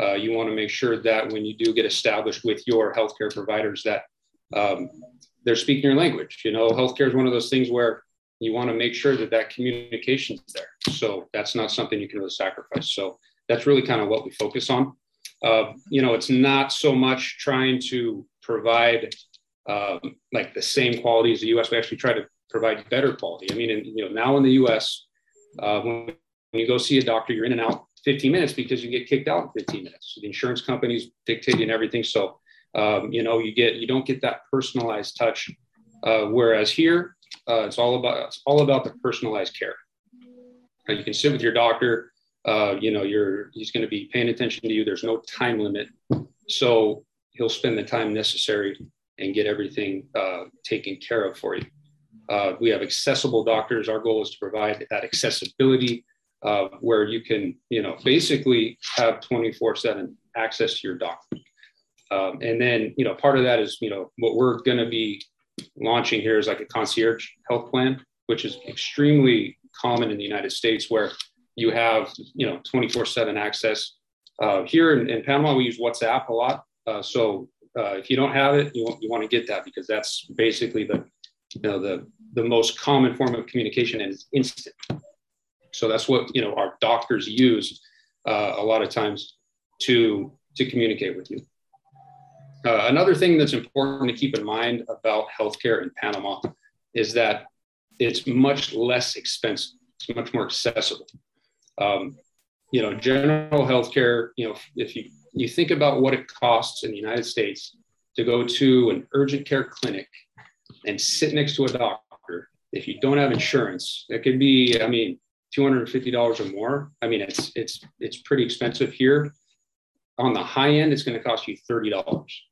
Speaker 6: Uh, you want to make sure that when you do get established with your healthcare providers, that um, they're speaking your language. You know, healthcare is one of those things where you want to make sure that that communication is there. So that's not something you can really sacrifice. So that's really kind of what we focus on. Uh, you know, it's not so much trying to provide um, like the same quality as the U.S. We actually try to provide better quality. I mean, in, you know, now in the U.S., uh, when, when you go see a doctor, you're in and out 15 minutes because you get kicked out in 15 minutes. The insurance companies dictating everything. So um, you know, you get you don't get that personalized touch. Uh, whereas here, uh, it's all about it's all about the personalized care. Uh, you can sit with your doctor. Uh, you know, you're he's going to be paying attention to you. There's no time limit, so he'll spend the time necessary and get everything uh, taken care of for you. Uh, we have accessible doctors. Our goal is to provide that accessibility uh, where you can, you know, basically have 24 7 access to your doctor. Um, and then, you know, part of that is, you know, what we're going to be launching here is like a concierge health plan, which is extremely common in the United States where you have, you know, 24 7 access. Uh, here in, in, Panama, we use WhatsApp a lot. Uh, so uh, if you don't have it, you, you want to get that because that's basically the, you know, the, the most common form of communication and it's instant. So that's what, you know, our doctors use uh, a lot of times to, to communicate with you. Uh, another thing that's important to keep in mind about healthcare in Panama is that it's much less expensive. It's much more accessible. Um, you know, general healthcare. You know, if you you think about what it costs in the United States to go to an urgent care clinic and sit next to a doctor, if you don't have insurance, it could be. I mean, two hundred and fifty dollars or more. I mean, it's it's it's pretty expensive here. On the high end, it's going to cost you thirty dollars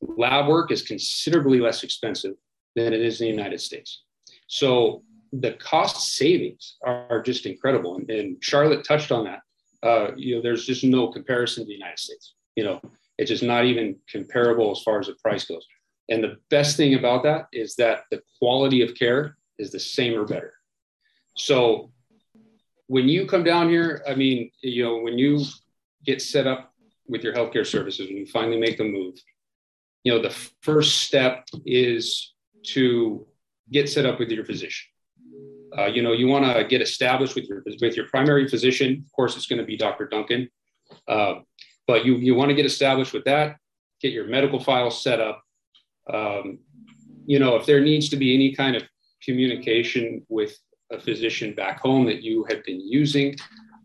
Speaker 6: lab work is considerably less expensive than it is in the United States. So the cost savings are just incredible. And, and Charlotte touched on that. Uh, you know, there's just no comparison to the United States. You know, it's just not even comparable as far as the price goes. And the best thing about that is that the quality of care is the same or better. So when you come down here, I mean, you know, when you get set up with your healthcare services, when you finally make the move, you know the first step is to get set up with your physician. Uh, you know you want to get established with your with your primary physician. Of course it's going to be dr duncan. Uh, but you you want to get established with that get your medical file set up. Um, you know if there needs to be any kind of communication with a physician back home that you have been using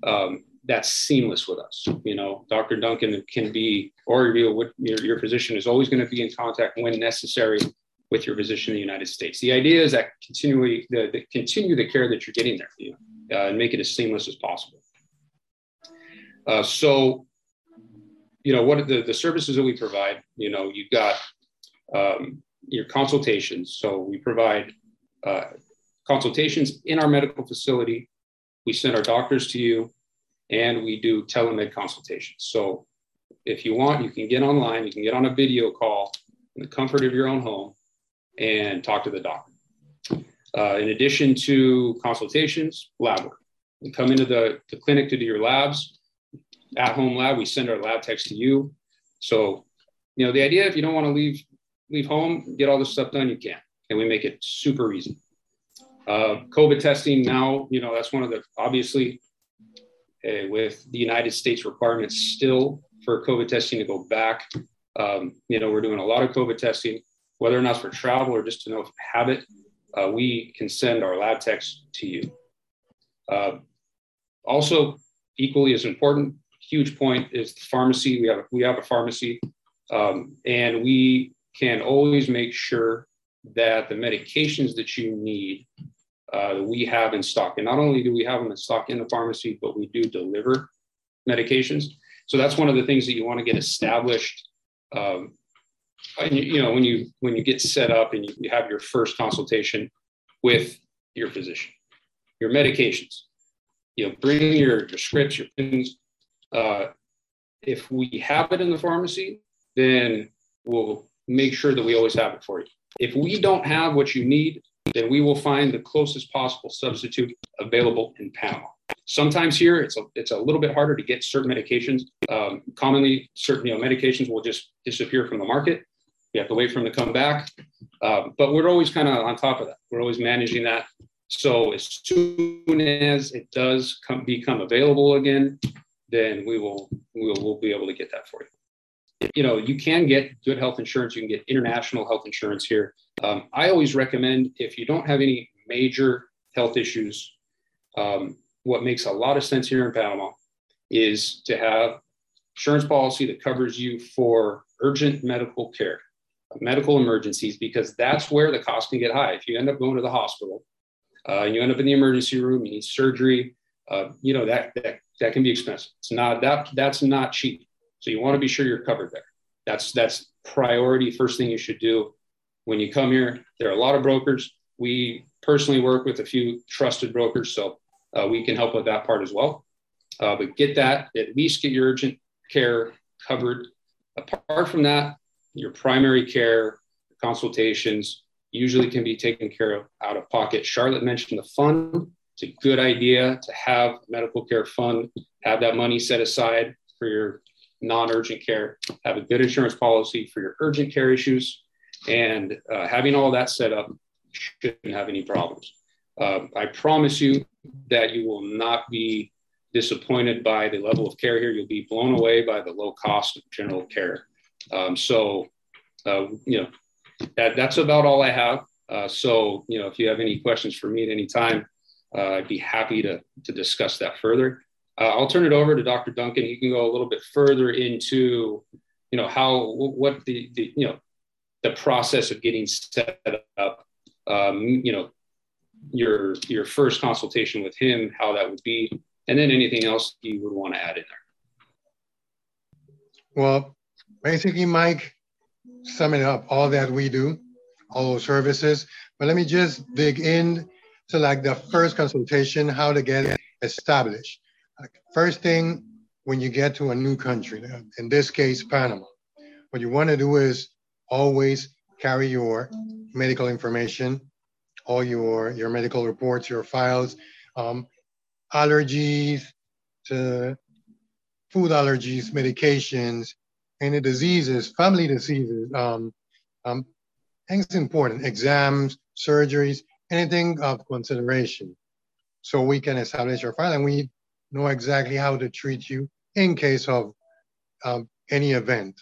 Speaker 6: um, that's seamless with us. You know, Dr. Duncan can be, or your, your physician is always going to be in contact when necessary with your physician in the United States. The idea is that continually the, the continue the care that you're getting there for you uh, and make it as seamless as possible. Uh, so, you know, what the, the services that we provide, you know, you've got um, your consultations. So we provide uh, consultations in our medical facility. We send our doctors to you and we do telemed consultations. So if you want, you can get online, you can get on a video call in the comfort of your own home and talk to the doctor. Uh, in addition to consultations, lab work. You come into the, the clinic to do your labs. At home lab, we send our lab techs to you. So, you know, the idea if you don't want to leave leave home, get all this stuff done, you can. And we make it super easy. Uh, COVID testing now, you know, that's one of the obviously uh, with the United States requirements still for COVID testing to go back. Um, you know, we're doing a lot of COVID testing whether or not for travel or just to know if you have it, uh, we can send our lab techs to you. Uh, also, equally as important, huge point is the pharmacy. We have we have a pharmacy, um, and we can always make sure that the medications that you need uh, we have in stock. And not only do we have them in stock in the pharmacy, but we do deliver medications. So that's one of the things that you want to get established um, you, you know when you when you get set up and you, you have your first consultation with your physician your medications you know bring your, your scripts your pins uh, if we have it in the pharmacy then we'll make sure that we always have it for you if we don't have what you need then we will find the closest possible substitute available in panama sometimes here it's a, it's a little bit harder to get certain medications um, commonly certain you know, medications will just disappear from the market you have to wait for them to come back. Um, but we're always kind of on top of that. We're always managing that. So as soon as it does come, become available again, then we will we'll, we'll be able to get that for you. You know, you can get good health insurance. You can get international health insurance here. Um, I always recommend if you don't have any major health issues, um, what makes a lot of sense here in Panama is to have insurance policy that covers you for urgent medical care medical emergencies because that's where the cost can get high. If you end up going to the hospital uh, you end up in the emergency room, you need surgery, uh, you know that, that that can be expensive. It's not that that's not cheap. So you want to be sure you're covered there. That's that's priority. First thing you should do when you come here. There are a lot of brokers. We personally work with a few trusted brokers, so uh, we can help with that part as well. Uh, but get that at least get your urgent care covered. Apart from that, your primary care consultations usually can be taken care of out of pocket. Charlotte mentioned the fund. It's a good idea to have medical care fund, have that money set aside for your non-urgent care, have a good insurance policy for your urgent care issues, and uh, having all that set up shouldn't have any problems. Uh, I promise you that you will not be disappointed by the level of care here. You'll be blown away by the low cost of general care. Um, so, uh, you know, that, that's about all I have. Uh, so, you know, if you have any questions for me at any time, uh, I'd be happy to, to discuss that further. Uh, I'll turn it over to Dr. Duncan. He can go a little bit further into, you know, how, what the, the you know, the process of getting set up, um, you know, your, your first consultation with him, how that would be, and then anything else you would want to add in
Speaker 7: there. Well, basically, Mike, summing up all that we do, all those services. But let me just dig in to like the first consultation, how to get established. First thing, when you get to a new country, in this case, Panama, what you want to do is always carry your medical information, all your, your medical reports, your files, um, allergies to food allergies, medications, any diseases, family diseases, um, um, things important, exams, surgeries, anything of consideration. So we can establish your file and we know exactly how to treat you in case of um, any event.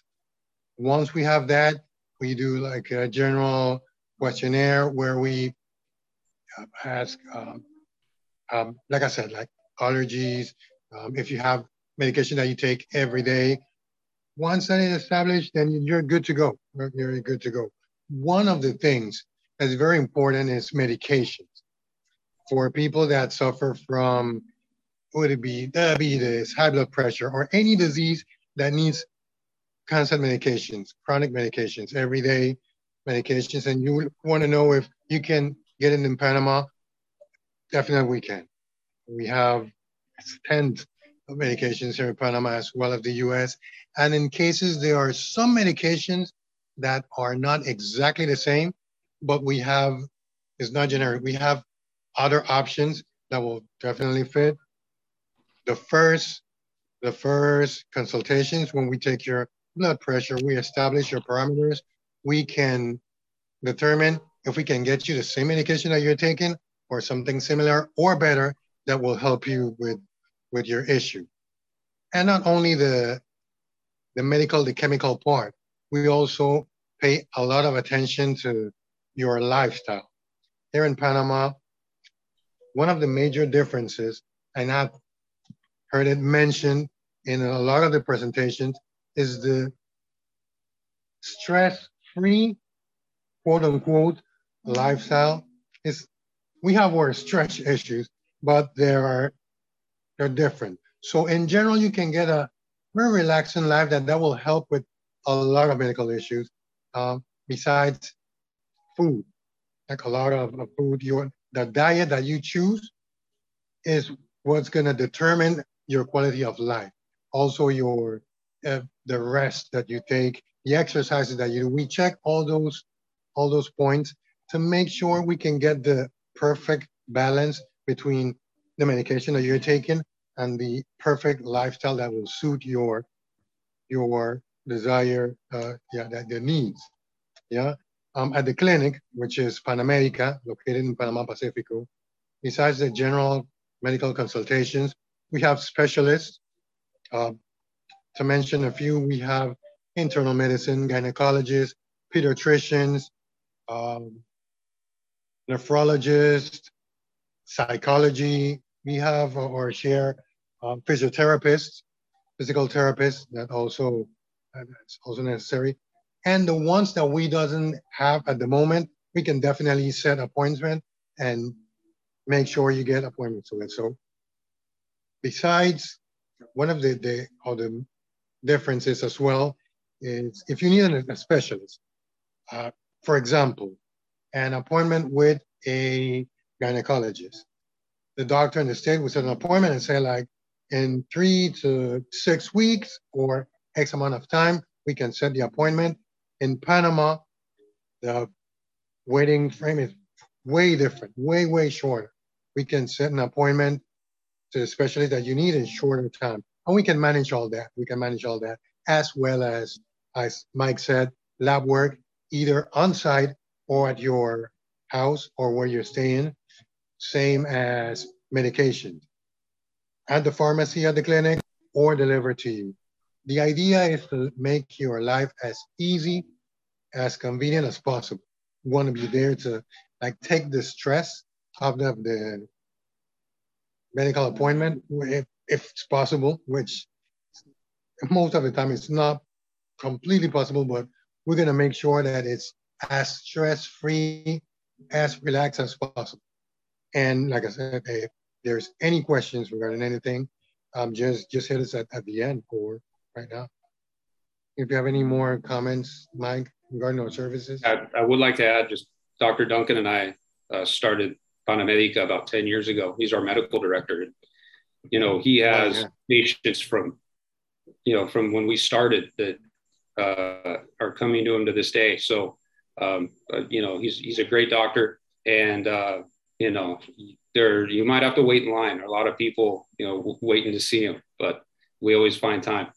Speaker 7: Once we have that, we do like a general questionnaire where we uh, ask, um, um, like I said, like allergies, um, if you have medication that you take every day, once that is established, then you're good to go. You're good to go. one of the things that's very important is medications. For people that suffer from, would it be diabetes, high blood pressure, or any disease that needs constant medications, chronic medications, everyday medications, and you want to know if you can get it in Panama, definitely we can. We have tens of medications here in Panama as well as the US. And in cases, there are some medications that are not exactly the same, but we have, it's not generic. We have other options that will definitely fit. The first, the first consultations when we take your blood pressure, we establish your parameters. We can determine if we can get you the same medication that you're taking or something similar or better that will help you with, with your issue. And not only the, the medical, the chemical part, we also pay a lot of attention to your lifestyle. Here in Panama, one of the major differences, and I've heard it mentioned in a lot of the presentations, is the stress-free, quote unquote, lifestyle. Is we have our stress issues, but there are they're different. So in general, you can get a very relaxing life that that will help with a lot of medical issues. Um, besides food, like a lot of, of food, your the diet that you choose is what's going to determine your quality of life. Also, your uh, the rest that you take, the exercises that you do. We check all those all those points to make sure we can get the perfect balance between the medication that you're taking and the perfect lifestyle that will suit your your desire, uh, yeah, the, the needs. Yeah. Um, at the clinic, which is Panamerica, located in Panama Pacifico, besides the general medical consultations, we have specialists. Uh, to mention a few, we have internal medicine, gynecologists, pediatricians, um, nephrologists, psychology. We have or share um, physiotherapists, physical therapists that also that's also necessary. And the ones that we doesn't have at the moment, we can definitely set appointment and make sure you get appointments with. So besides one of the, the other differences as well is if you need a specialist, uh, for example, an appointment with a gynecologist, the doctor in the state will set an appointment and say like in three to six weeks or X amount of time, we can set the appointment. In Panama, the waiting frame is way different, way, way shorter. We can set an appointment specialist that you need in shorter time. And we can manage all that. We can manage all that as well as, as Mike said, lab work, either on site or at your house or where you're staying, same as medication at the pharmacy at the clinic or delivered to you. The idea is to make your life as easy, as convenient as possible. You want to be there to like take the stress out of the medical appointment if, if it's possible, which most of the time it's not completely possible, but we're going to make sure that it's as stress-free, as relaxed as possible. And like I said, if there's any questions regarding anything, um, just just hit us at, at the end or right now. If you have any more comments, Mike, regarding our services.
Speaker 6: I, I would like to add just Dr. Duncan and I uh, started Panamerica about 10 years ago. He's our medical director. You know, he oh, has oh, yeah. patients from, you know, from when we started that uh, are coming to him to this day. So, um, uh, you know, he's, he's a great doctor and, uh, you know, there, you might have to wait in line. A lot of people, you know, waiting to see him, but we always find time.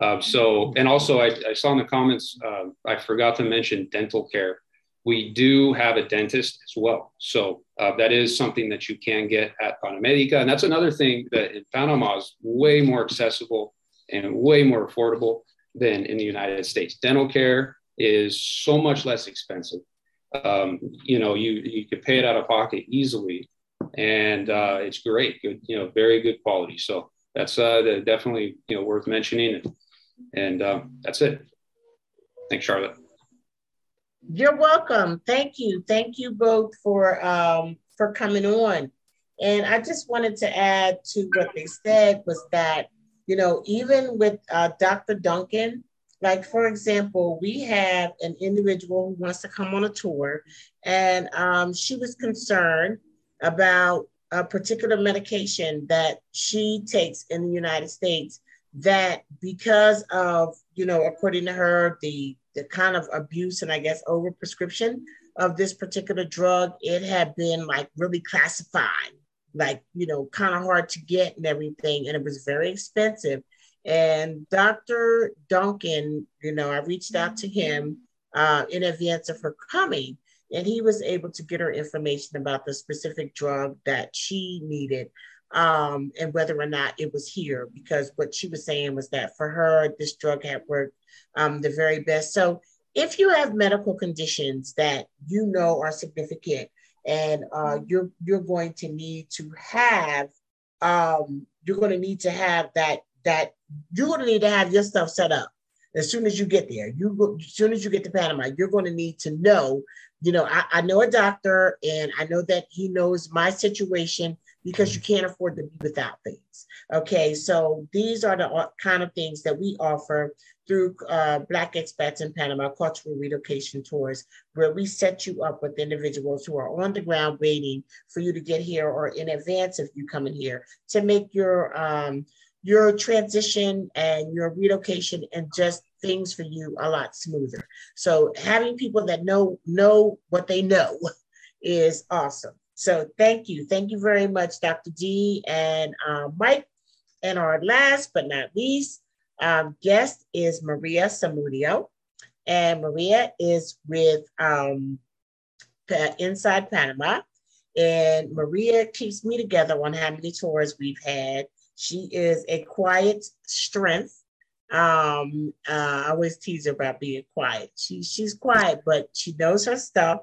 Speaker 6: Uh, so, and also I, I, saw in the comments, uh, I forgot to mention dental care. We do have a dentist as well. So uh, that is something that you can get at Panamerica. And that's another thing that in Panama is way more accessible and way more affordable than in the United States. Dental care is so much less expensive. Um, you know, you, you could pay it out of pocket easily and uh, it's great, good, you know, very good quality. So that's uh, definitely, you know, worth mentioning. And, and uh, that's it. Thanks, Charlotte.
Speaker 1: You're welcome. Thank you. Thank you both for um, for coming on. And I just wanted to add to what they said was that, you know, even with uh, Dr. Duncan, like for example, we have an individual who wants to come on a tour, and um, she was concerned about a particular medication that she takes in the United States that because of, you know, according to her, the the kind of abuse and I guess overprescription of this particular drug, it had been like really classified, like, you know, kind of hard to get and everything. And it was very expensive. And Dr. Duncan, you know, I reached out to him uh, in advance of her coming, and he was able to get her information about the specific drug that she needed um, and whether or not it was here. Because what she was saying was that for her, this drug had worked um, the very best. So if you have medical conditions that you know are significant and uh, you're you're going to need to have um, you're going to need to have that that you're going to need to have your stuff set up as soon as you get there. You go, as soon as you get to Panama, you're going to need to know. You know, I, I know a doctor, and I know that he knows my situation because you can't afford to be without things. Okay, so these are the uh, kind of things that we offer through uh, Black Expats in Panama Cultural Relocation Tours, where we set you up with individuals who are on the ground waiting for you to get here or in advance of you coming here to make your um, your transition and your relocation and just things for you a lot smoother. So having people that know know what they know [laughs] is awesome. So thank you. Thank you very much, Dr. D and uh, Mike. And our last but not least um, guest is Maria Samudio. And Maria is with um, Inside Panama. And Maria keeps me together on how many tours we've had she is a quiet strength. Um, uh, I always tease her about being quiet. She, she's quiet, but she knows her stuff.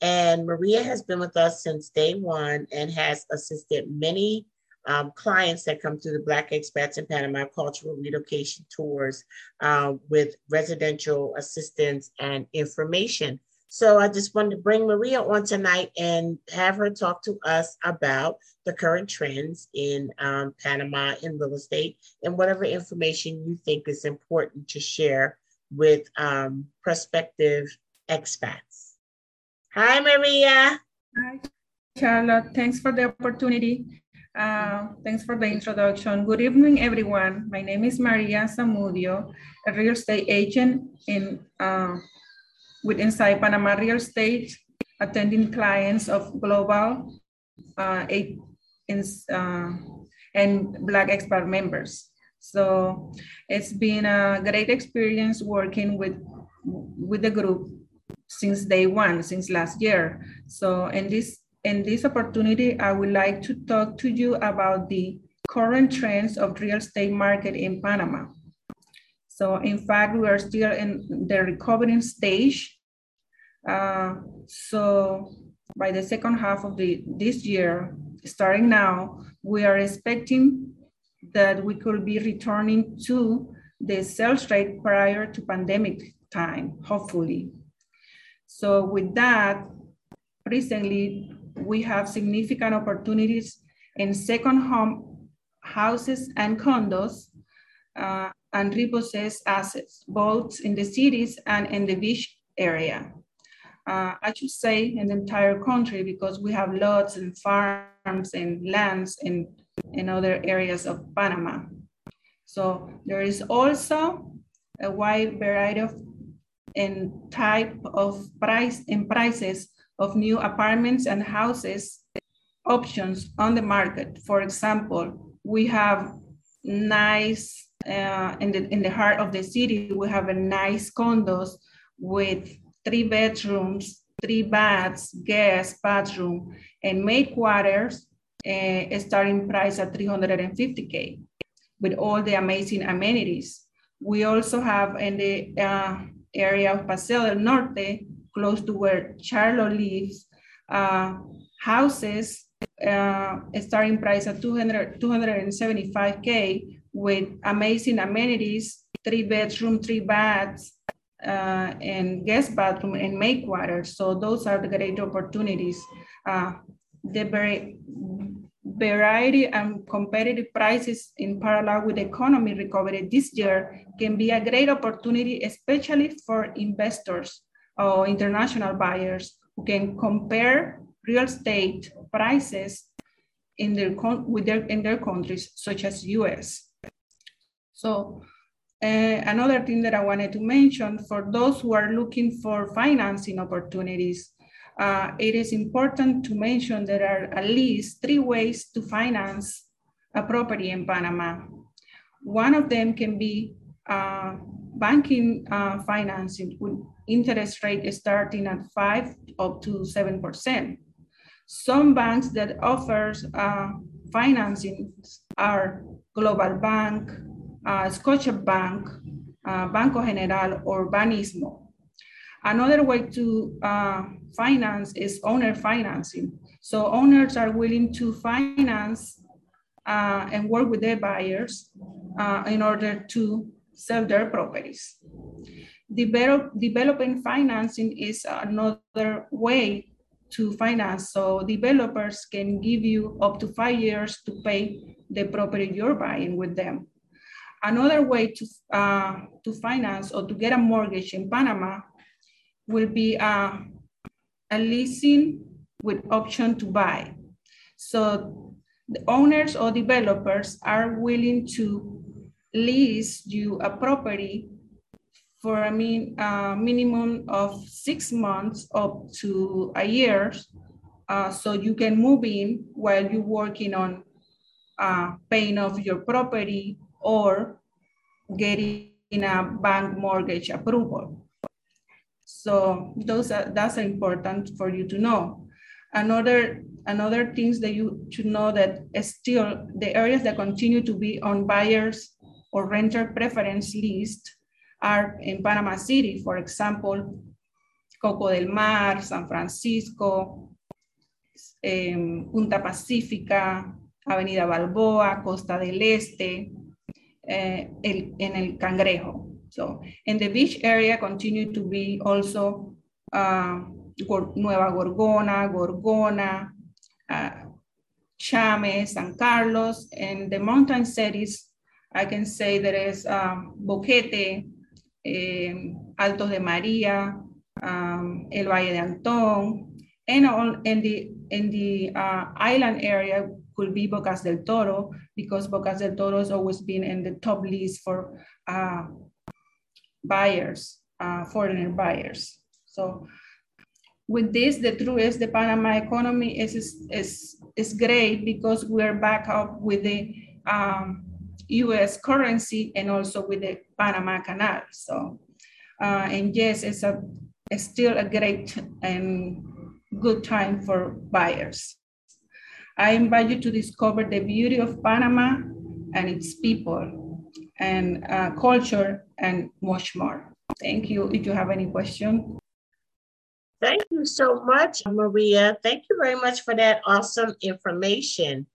Speaker 1: And Maria has been with us since day one and has assisted many um, clients that come through the Black Expats in Panama Cultural Relocation Tours uh, with residential assistance and information. So I just wanted to bring Maria on tonight and have her talk to us about the current trends in um, Panama in real estate and whatever information you think is important to share with um, prospective expats. Hi, Maria.
Speaker 8: Hi, Charlotte. Thanks for the opportunity. Uh, thanks for the introduction. Good evening, everyone. My name is Maria Zamudio, a real estate agent in uh, with Inside Panama Real Estate, attending clients of global uh, uh, and Black Expat members. So it's been a great experience working with, with the group since day one, since last year. So in this, in this opportunity, I would like to talk to you about the current trends of real estate market in Panama. So in fact, we are still in the recovering stage. Uh, so by the second half of the this year, starting now, we are expecting that we could be returning to the sales rate prior to pandemic time, hopefully. So with that, recently we have significant opportunities in second home houses and condos uh, and repossessed assets, both in the cities and in the beach area. Uh, I should say in the entire country because we have lots and farms and lands in, in other areas of Panama. So there is also a wide variety of and type of price and prices of new apartments and houses options on the market. For example, we have nice uh, in the in the heart of the city. We have a nice condos with three bedrooms, three baths, guest bathroom, and maid quarters, uh, starting price at 350K with all the amazing amenities. We also have in the uh, area of Paseo del Norte, close to where Charlo lives, uh, houses uh, starting price at 200, 275K with amazing amenities, three bedroom, three baths, uh, and guest bathroom and make water. So those are the great opportunities. Uh, the very variety and competitive prices in parallel with the economy recovery this year can be a great opportunity, especially for investors or international buyers who can compare real estate prices in their, with their, in their countries, such as US. So uh, another thing that I wanted to mention for those who are looking for financing opportunities, uh, it is important to mention there are at least three ways to finance a property in Panama. One of them can be uh, banking uh, financing with interest rate starting at five up to 7%. Some banks that offers uh, financing are Global Bank, uh, Scotiabank, uh, Banco General, or Banistmo. Another way to uh, finance is owner financing. So owners are willing to finance uh, and work with their buyers uh, in order to sell their properties. Develop, developing financing is another way to finance. So developers can give you up to five years to pay the property you're buying with them. Another way to, uh, to finance or to get a mortgage in Panama will be uh, a leasing with option to buy. So the owners or developers are willing to lease you a property for a min, uh, minimum of six months up to a year. Uh, so you can move in while you're working on uh, paying off your property or getting a bank mortgage approval. So those are, that's important for you to know. Another, another things that you should know that still the areas that continue to be on buyers or renter preference list are in Panama City, for example, Coco del Mar, San Francisco, um, Punta Pacífica, Avenida Balboa, Costa del Este, eh, el, en el Cangrejo. So, in the beach area continue to be also uh, Nueva Gorgona, Gorgona, uh, Chame, San Carlos, and the mountain cities, I can say there is um, Boquete, um, Altos de María, um, El Valle de Antón, and all in the in the uh, island area could be Bocas del Toro because Bocas del Toro has always been in the top list for uh, buyers, uh, foreigner buyers. So with this, the truth is the Panama economy is, is, is great because we're back up with the um, US currency and also with the Panama Canal. So, uh, and yes, it's, a, it's still a great and good time for buyers. I invite you to discover the beauty of Panama and its people and uh, culture and much more. Thank you. If you have any question.
Speaker 1: Thank you so much, Maria. Thank you very much for that awesome information.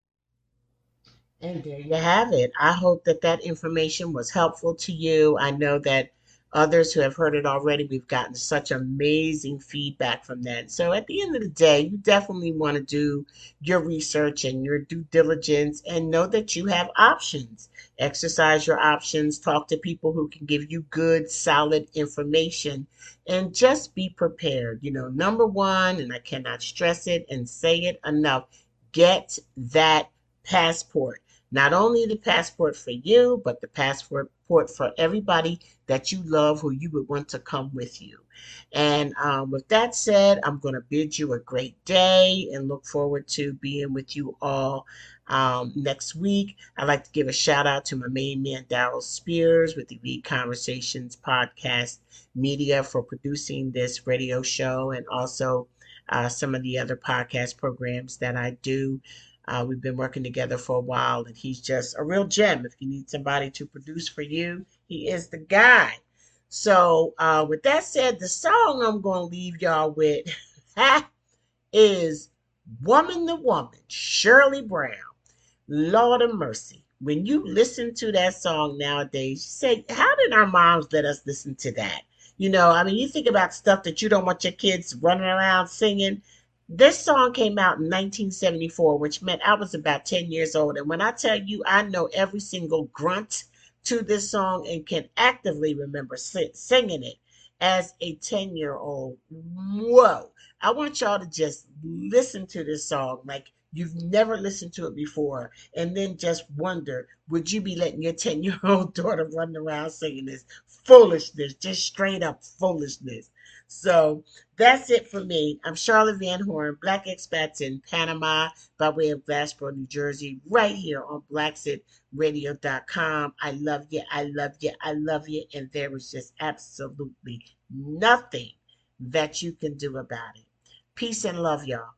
Speaker 1: And there you have it. I hope that that information was helpful to you. I know that others who have heard it already, we've gotten such amazing feedback from that. So at the end of the day, you definitely want to do your research and your due diligence and know that you have options. Exercise your options, talk to people who can give you good, solid information, and just be prepared. You know, number one, and I cannot stress it and say it enough get that passport not only the passport for you, but the passport for everybody that you love who you would want to come with you. And um, with that said, I'm going to bid you a great day and look forward to being with you all um, next week. I'd like to give a shout out to my main man, Daryl Spears, with the Read Conversations podcast media for producing this radio show and also uh, some of the other podcast programs that I do. Uh, we've been working together for a while, and he's just a real gem. If you need somebody to produce for you, he is the guy. So, uh, with that said, the song I'm going to leave y'all with [laughs] is Woman to Woman, Shirley Brown. Lord of mercy. When you listen to that song nowadays, you say, How did our moms let us listen to that? You know, I mean, you think about stuff that you don't want your kids running around singing. This song came out in 1974, which meant I was about 10 years old. And when I tell you, I know every single grunt to this song and can actively remember singing it as a 10 year old. Whoa. I want y'all to just listen to this song like you've never listened to it before and then just wonder would you be letting your 10 year old [laughs] daughter run around singing this foolishness, just straight up foolishness. So that's it for me. I'm Charlotte Van Horn, Black Expats in Panama by way of Glassboro, New Jersey, right here on BlaxitRadio.com. I love you. I love you. I love you. And there is just absolutely nothing that you can do about it. Peace and love, y'all.